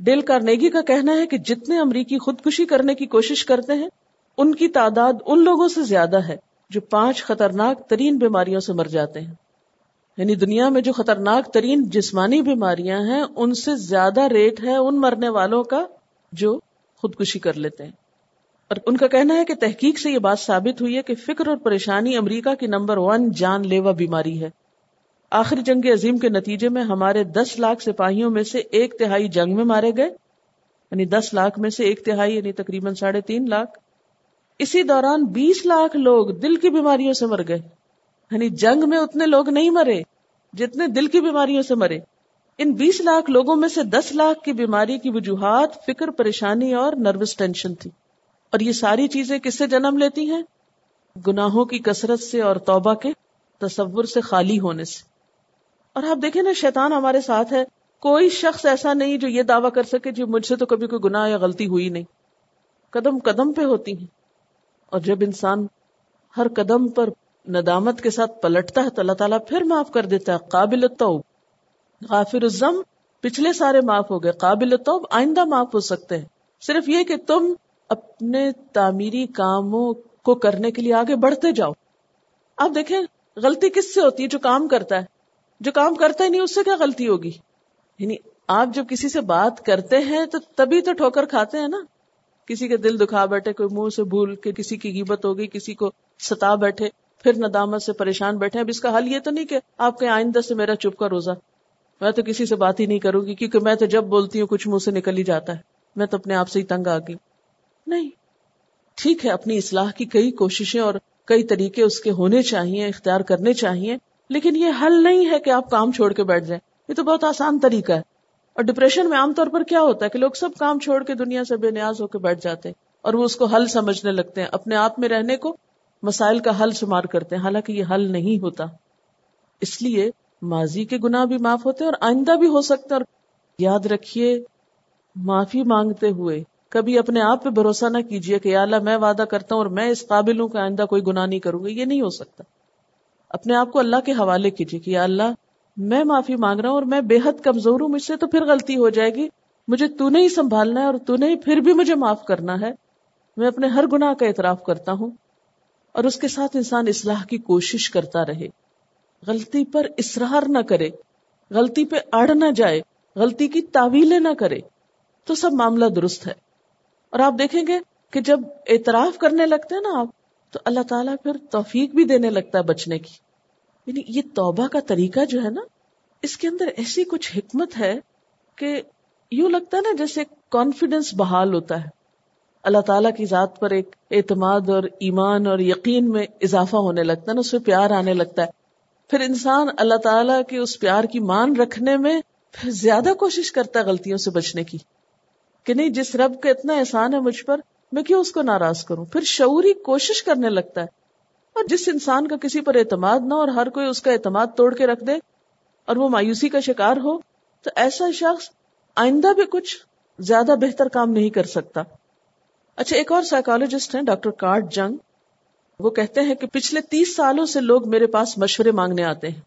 Speaker 1: ڈیل کارنیگی کا کہنا ہے کہ جتنے امریکی خودکشی کرنے کی کوشش کرتے ہیں، ان کی تعداد ان لوگوں سے زیادہ ہے جو پانچ خطرناک ترین بیماریوں سے مر جاتے ہیں۔ یعنی دنیا میں جو خطرناک ترین جسمانی بیماریاں ہیں، ان سے زیادہ ریٹ ہے ان مرنے والوں کا جو خودکشی کر لیتے ہیں۔ اور ان کا کہنا ہے کہ تحقیق سے یہ بات ثابت ہوئی ہے کہ فکر اور پریشانی امریکہ کی نمبر ون جان لیوا بیماری ہے۔ آخری جنگ عظیم کے نتیجے میں ہمارے دس لاکھ سپاہیوں میں سے ایک تہائی جنگ میں مارے گئے۔ یعنی دس لاکھ میں سے ایک تہائی یعنی تقریباً ساڑھے تین لاکھ۔ اسی دوران بیس لاکھ لوگ دل کی بیماریوں سے مر گئے۔ یعنی جنگ میں اتنے لوگ نہیں مرے جتنے دل کی بیماریوں سے مرے۔ ان بیس لاکھ لوگوں میں سے دس لاکھ کی بیماری کی وجوہات، فکر، پریشانی اور نروس ٹینشن تھی۔ اور یہ ساری چیزیں کس سے جنم لیتی ہیں؟ گناہوں کی کثرت سے اور توبہ کے تصور سے خالی ہونے سے۔ اور آپ دیکھیں نا، شیطان ہمارے ساتھ ہے۔ کوئی شخص ایسا نہیں جو یہ دعویٰ کر سکے جو مجھ سے تو کبھی کوئی گناہ یا غلطی ہوئی نہیں۔ قدم قدم پہ ہوتی ہیں۔ اور جب انسان ہر قدم پر ندامت کے ساتھ پلٹتا ہے تو اللہ تعالیٰ پھر معاف کر دیتا ہے۔ قابل توب غافر الزم پچھلے سارے معاف ہو گئے۔ قابل توب آئندہ معاف ہو سکتے ہیں۔ صرف یہ کہ تم اپنے تعمیری کاموں کو کرنے کے لیے آگے بڑھتے جاؤ۔ آپ دیکھیں، غلطی کس سے ہوتی ہے جو کام کرتا ہے؟ جو کام کرتا ہی نہیں، اس سے کیا غلطی ہوگی؟ یعنی آپ جب کسی سے بات کرتے ہیں تو تبھی تو ٹھوکر کھاتے ہیں نا۔ کسی کے دل دکھا بیٹھے، کوئی منہ سے بھول کے کسی کی گیبت ہوگی، کسی کو ستا بیٹھے، پھر ندامت سے پریشان بیٹھے۔ اب اس کا حل یہ تو نہیں کہ آپ کے آئندہ سے میرا چپ کا روزہ۔ میں تو کسی سے بات ہی نہیں کروں گی، کیونکہ میں تو جب بولتی ہوں، کچھ منہ سے نکل ہی جاتا ہے۔ میں تو اپنے آپ سے ہی تنگ آ گئی نہیں۔ ٹھیک ہے، اپنی اصلاح کی کئی کوششیں اور کئی طریقے اس کے ہونے چاہیے، اختیار کرنے چاہیے، لیکن یہ حل نہیں ہے کہ آپ کام چھوڑ کے بیٹھ جائیں۔ یہ تو بہت آسان طریقہ ہے۔ اور ڈپریشن میں عام طور پر کیا ہوتا ہے کہ لوگ سب کام چھوڑ کے دنیا سے بے نیاز ہو کے بیٹھ جاتے ہیں اور وہ اس کو حل سمجھنے لگتے ہیں، اپنے آپ میں رہنے کو مسائل کا حل شمار کرتے ہیں۔ حالانکہ یہ حل نہیں ہوتا۔ اس لیے ماضی کے گناہ بھی معاف ہوتے ہیں اور آئندہ بھی ہو سکتے اور یاد رکھیے، معافی مانگتے ہوئے کبھی اپنے آپ پہ بھروسہ نہ کیجیے کہ اللہ میں وعدہ کرتا ہوں اور میں اس قابل ہوں کہ آئندہ کوئی گناہ نہیں کروں گا۔ یہ نہیں ہو سکتا۔ اپنے آپ کو اللہ کے حوالے کیجیے کہ یا اللہ، میں معافی مانگ رہا ہوں اور میں بے حد کمزور ہوں، مجھ سے تو پھر غلطی ہو جائے گی۔ مجھے تو نہیں سنبھالنا ہے اور تو نہیں پھر بھی مجھے معاف کرنا ہے۔ میں اپنے ہر گناہ کا اعتراف کرتا ہوں اور اس کے ساتھ انسان اصلاح کی کوشش کرتا رہے۔ غلطی پر اصرار نہ کرے۔ غلطی پہ اڑ نہ جائے۔ غلطی کی تعویلیں نہ کرے۔ تو سب معاملہ درست ہے۔ اور آپ دیکھیں گے کہ جب اعتراف کرنے لگتے ہیں نا آپ، تو اللہ تعالیٰ پھر توفیق بھی دینے لگتا ہے بچنے کی۔ یعنی یہ توبہ کا طریقہ جو ہے نا، اس کے اندر ایسی کچھ حکمت ہے کہ یوں لگتا ہے نا جیسے کانفیڈینس بحال ہوتا ہے۔ اللہ تعالیٰ کی ذات پر ایک اعتماد اور ایمان اور یقین میں اضافہ ہونے لگتا ہے نا، اس میں پیار آنے لگتا ہے۔ پھر انسان اللہ تعالیٰ کے اس پیار کی مان رکھنے میں پھر زیادہ کوشش کرتا ہے غلطیوں سے بچنے کی۔ کہ نہیں جس رب کا اتنا احسان ہے مجھ پر، میں کیوں اس کو ناراض کروں؟ پھر شعوری کوشش کرنے لگتا ہے۔ اور جس انسان کا کسی پر اعتماد نہ اور ہر کوئی اس کا اعتماد توڑ کے رکھ دے اور وہ مایوسی کا شکار ہو، تو ایسا شخص آئندہ بھی کچھ زیادہ بہتر کام نہیں کر سکتا۔ اچھا ایک اور سائیکالوجسٹ ہیں، ڈاکٹر کارڈ جنگ۔ وہ کہتے ہیں کہ پچھلے تیس سالوں سے لوگ میرے پاس مشورے مانگنے آتے ہیں۔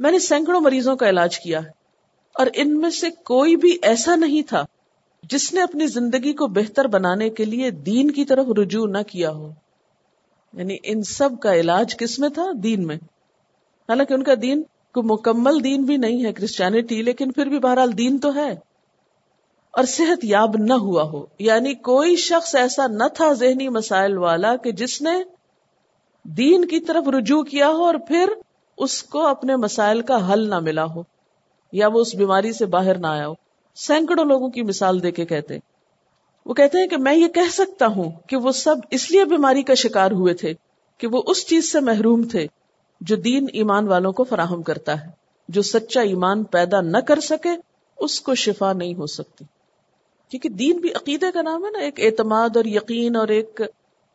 Speaker 1: میں نے سینکڑوں مریضوں کا علاج کیا اور ان میں سے کوئی بھی ایسا نہیں تھا جس نے اپنی زندگی کو بہتر بنانے کے لیے دین کی طرف رجوع نہ کیا ہو۔ یعنی ان سب کا علاج کس میں تھا؟ دین میں۔ حالانکہ ان کا دین کوئی مکمل دین بھی نہیں ہے کرسچینٹی لیکن پھر بھی بہرحال دین تو ہے۔ اور صحت یاب نہ ہوا ہو۔ یعنی کوئی شخص ایسا نہ تھا ذہنی مسائل والا کہ جس نے دین کی طرف رجوع کیا ہو اور پھر اس کو اپنے مسائل کا حل نہ ملا ہو، یا وہ اس بیماری سے باہر نہ آیا ہو۔ سینکڑوں لوگوں کی مثال دے کے کہتے وہ کہتے ہیں کہ میں یہ کہہ سکتا ہوں کہ وہ سب اس لیے بیماری کا شکار ہوئے تھے کہ وہ اس چیز سے محروم تھے جو دین ایمان والوں کو فراہم کرتا ہے۔ جو سچا ایمان پیدا نہ کر سکے، اس کو شفا نہیں ہو سکتی۔ کیونکہ دین بھی عقیدے کا نام ہے نا، ایک اعتماد اور یقین اور ایک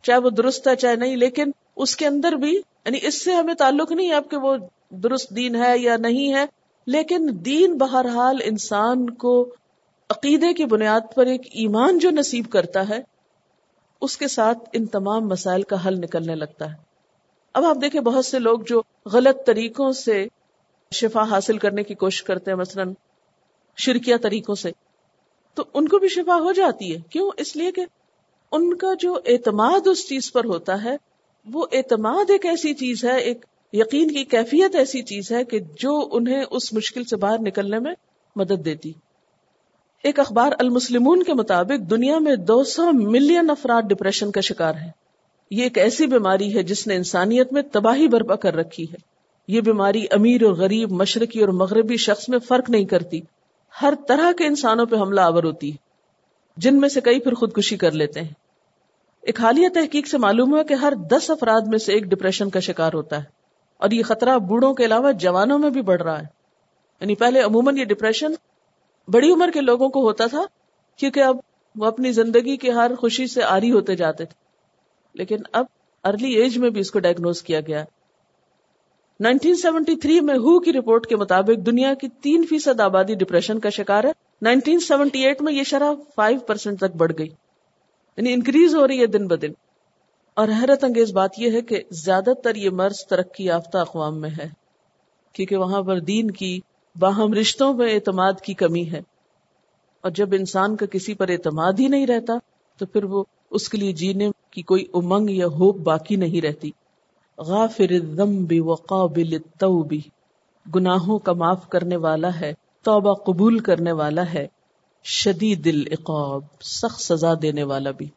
Speaker 1: چاہے وہ درست ہے چاہے نہیں، لیکن اس کے اندر بھی یعنی اس سے ہمیں تعلق نہیں اب کہ وہ درست دین ہے یا نہیں ہے لیکن دین بہرحال انسان کو عقیدے کی بنیاد پر ایک ایمان جو نصیب کرتا ہے، اس کے ساتھ ان تمام مسائل کا حل نکلنے لگتا ہے۔ اب آپ دیکھیں بہت سے لوگ جو غلط طریقوں سے شفا حاصل کرنے کی کوشش کرتے ہیں، مثلا شرکیہ طریقوں سے، تو ان کو بھی شفا ہو جاتی ہے۔ کیوں؟ اس لیے کہ ان کا جو اعتماد اس چیز پر ہوتا ہے، وہ اعتماد ایک ایسی چیز ہے، ایک یقین کی کیفیت ایسی چیز ہے کہ جو انہیں اس مشکل سے باہر نکلنے میں مدد دیتی۔ ایک اخبار المسلمون کے مطابق دنیا میں دو سو ملین افراد ڈپریشن کا شکار ہیں۔ یہ ایک ایسی بیماری ہے جس نے انسانیت میں تباہی برپا کر رکھی ہے۔ یہ بیماری امیر اور غریب، مشرقی اور مغربی شخص میں فرق نہیں کرتی۔ ہر طرح کے انسانوں پہ حملہ آور ہوتی ہے۔ جن میں سے کئی پھر خودکشی کر لیتے ہیں۔ ایک حالیہ تحقیق سے معلوم ہوا کہ ہر دس افراد میں سے ایک ڈپریشن کا شکار ہوتا ہے۔ اور یہ خطرہ بوڑھوں کے علاوہ جوانوں میں بھی بڑھ رہا ہے۔ یعنی پہلے عموماً یہ ڈپریشن بڑی عمر کے لوگوں کو ہوتا تھا، کیونکہ اب وہ اپنی زندگی کے ہر خوشی سے آری ہوتے جاتے تھے۔ لیکن اب ارلی ایج میں بھی اس کو ڈائگنوز کیا گیا 1973 میں ہو کی رپورٹ کے مطابق دنیا کی تین فیصد آبادی ڈپریشن کا شکار ہے۔ 1978 میں یہ شرح 5 پرسینٹ تک بڑھ گئی۔ یعنی انکریز ہو رہی ہے دن بدن اور حیرت انگیز بات یہ ہے کہ زیادہ تر یہ مرض ترقی یافتہ اقوام میں ہے، کیونکہ وہاں پر دین کی باہم رشتوں میں اعتماد کی کمی ہے۔ اور جب انسان کا کسی پر اعتماد ہی نہیں رہتا، تو پھر وہ اس کے لیے جینے کی کوئی امنگ یا ہوپ باقی نہیں رہتی۔ غافر الذنب وقابل التوب، گناہوں کا معاف کرنے والا ہے، توبہ قبول کرنے والا ہے، شدید العقاب، سخت سزا دینے والا بھی۔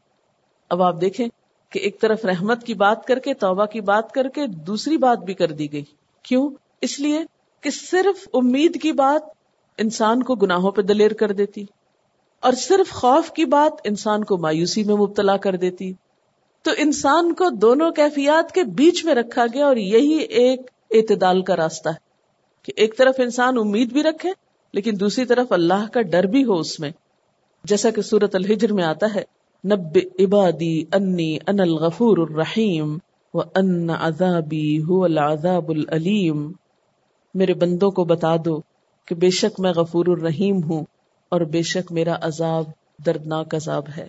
Speaker 1: اب آپ دیکھیں کہ ایک طرف رحمت کی بات کر کے، توبہ کی بات کر کے، دوسری بات بھی کر دی گئی۔ کیوں؟ اس لیے کہ صرف امید کی بات انسان کو گناہوں پہ دلیر کر دیتی، اور صرف خوف کی بات انسان کو مایوسی میں مبتلا کر دیتی۔ تو انسان کو دونوں کیفیات کے بیچ میں رکھا گیا، اور یہی ایک اعتدال کا راستہ ہے کہ ایک طرف انسان امید بھی رکھے، لیکن دوسری طرف اللہ کا ڈر بھی ہو اس میں۔ جیسا کہ سورت الحجر میں آتا ہے نب عبادی انی ان الغفور الرحیم و ان عذابی هو العذاب العلیم۔ میرے بندوں کو بتا دو کہ بے شک میں غفور الرحیم ہوں اور بے شک میرا عذاب دردناک عذاب ہے۔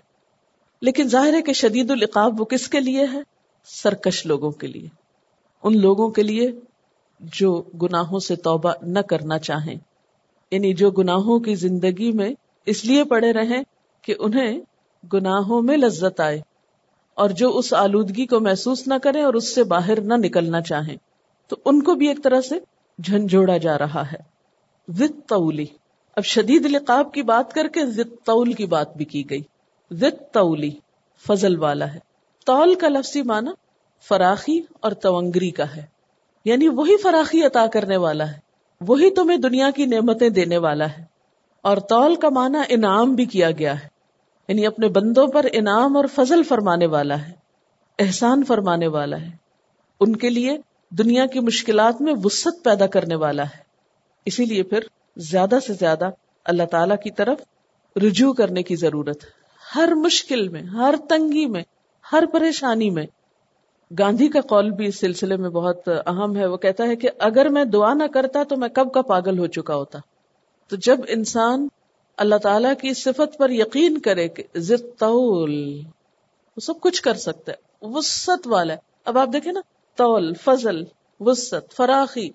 Speaker 1: لیکن ظاہر ہے کہ شدید العقاب وہ کس کے لیے ہے؟ سرکش لوگوں کے لیے۔ ان لوگوں کے لیے جو گناہوں سے توبہ نہ کرنا چاہیں یعنی جو گناہوں کی زندگی میں اس لیے پڑے رہیں کہ انہیں گناہوں میں لذت آئے اور جو اس آلودگی کو محسوس نہ کریں اور اس سے باہر نہ نکلنا چاہیں، تو ان کو بھی ایک طرح سے جھنجھوڑا جا رہا ہے۔ ضد تولی اب شدید لقاب کی بات کر کے ضد طول کی بات بھی کی گئی۔ تولی فضل والا ہے۔ تول کا لفظی معنی فراخی اور تونگری کا ہے۔ یعنی وہی فراخی عطا کرنے والا ہے۔ وہی تمہیں دنیا کی نعمتیں دینے والا ہے۔ اور تول کا معنی انعام بھی کیا گیا ہے۔ یعنی اپنے بندوں پر انعام اور فضل فرمانے والا ہے، احسان فرمانے والا ہے، ان کے لیے دنیا کی مشکلات میں وسط پیدا کرنے والا ہے۔ اسی لیے پھر زیادہ سے زیادہ اللہ تعالی کی طرف رجوع کرنے کی ضرورت ہے۔ ہر مشکل میں، ہر تنگی میں، ہر پریشانی میں۔ گاندھی کا قول بھی اس سلسلے میں بہت اہم ہے۔ وہ کہتا ہے کہ اگر میں دعا نہ کرتا تو میں کب کا پاگل ہو چکا ہوتا۔ تو جب انسان اللہ تعالی کی صفت پر یقین کرے کہ طول، وہ سب کچھ کر سکتا ہے وسط والا ہے۔ اب آپ دیکھیں نا تول فضل وسط فراخی۔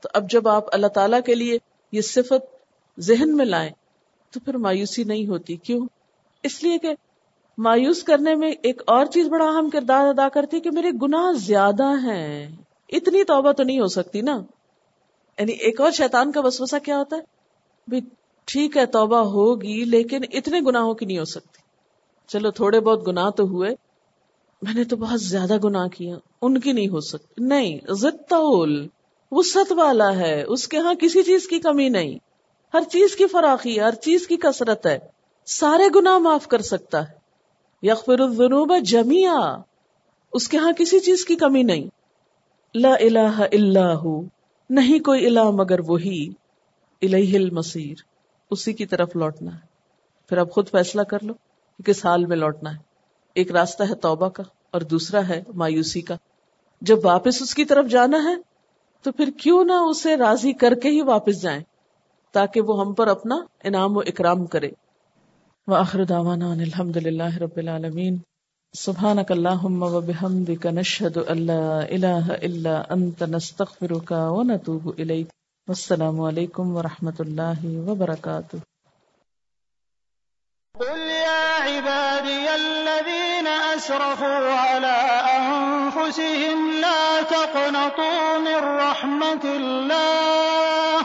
Speaker 1: تو اب جب آپ اللہ تعالی کے لیے یہ صفت ذہن میں لائیں، تو پھر مایوسی نہیں ہوتی۔ کیوں؟ اس لیے کہ مایوس کرنے میں ایک اور چیز بڑا اہم کردار ادا کرتی ہے کہ میرے گناہ زیادہ ہیں۔ اتنی توبہ تو نہیں ہو سکتی نا۔ یعنی ایک اور شیطان کا وسوسہ کیا ہوتا ہے؟ ٹھیک ہے، توبہ ہوگی، لیکن اتنے گناہوں کی نہیں ہو سکتی۔ چلو، تھوڑے بہت گناہ تو ہوئے۔ میں نے تو بہت زیادہ گناہ کیا ان کی نہیں ہو سکتی۔ نہیں ضدول وسط والا ہے۔ اس کے ہاں کسی چیز کی کمی نہیں۔ ہر چیز کی فراخی، ہر چیز کی کثرت ہے۔ سارے گناہ معاف کر سکتا ہے۔ یغفر الذنوب جمیا اس کے ہاں کسی چیز کی کمی نہیں۔ لا الہ الا ہو، نہیں کوئی الہ مگر وہی الہ المصیر۔ اسی کی طرف لوٹنا ہے۔ پھر اب خود فیصلہ کر لو کہ کس حال میں لوٹنا ہے۔ ایک راستہ ہے توبہ کا اور دوسرا ہے مایوسی کا۔ جب واپس اس کی طرف جانا ہے تو پھر کیوں نہ اسے راضی کر کے ہی واپس جائیں تاکہ وہ ہم پر اپنا انعام و اکرام کرے۔ وآخر دعوانا ان الحمد للہ رب العالمین۔ سبحانک اللہم و بحمدک نشہد اللہ الہ الا انت، نستغفرک و نتوب الیک۔ والسلام علیکم ورحمت اللہ وبرکاتہ۔
Speaker 4: قل يا عبادي الذين أسرفوا على أنفسهم لا تقنطوا من رحمة الله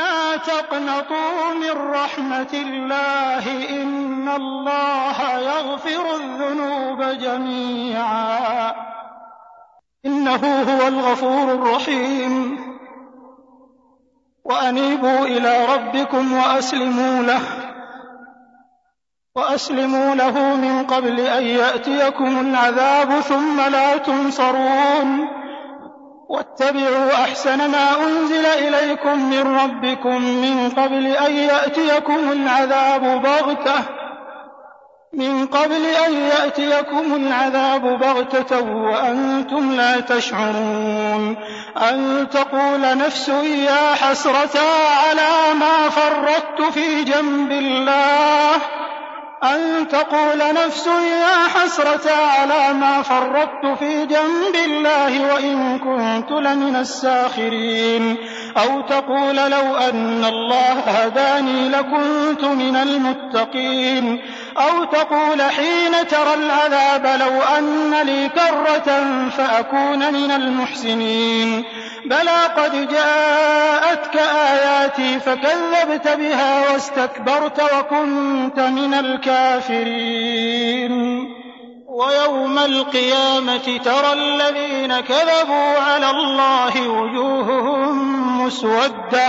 Speaker 4: لا تقنطوا من رحمة الله إن الله يغفر الذنوب جميعا إنه هو الغفور الرحيم وأنيبوا إلى ربكم وأسلموا له وأسلموا له من قبل أن يأتيكم العذاب ثم لا تنصرون واتبعوا أحسن ما أنزل إليكم من ربكم من قبل أن يأتيكم العذاب بغتة من قبل أن يأتيكم العذاب بغتة وأنتم لا تشعرون أن تقول نفس يا حسرة على ما فرطت في جنب الله أن تقول نفس يا حسرة على ما فرطت في جنب الله وإن كنت لمن الساخرين أو تقول لو أن الله هداني لكنت من المتقين أو تقول حين ترى العذاب لو أن لي كرة فأكون من المحسنين. بلى قد جاءتك آياتي فكذبت بها واستكبرت وكنت من الكافرين. ويوم القيامة ترى الذين كذبوا على الله وجوههم مسودة.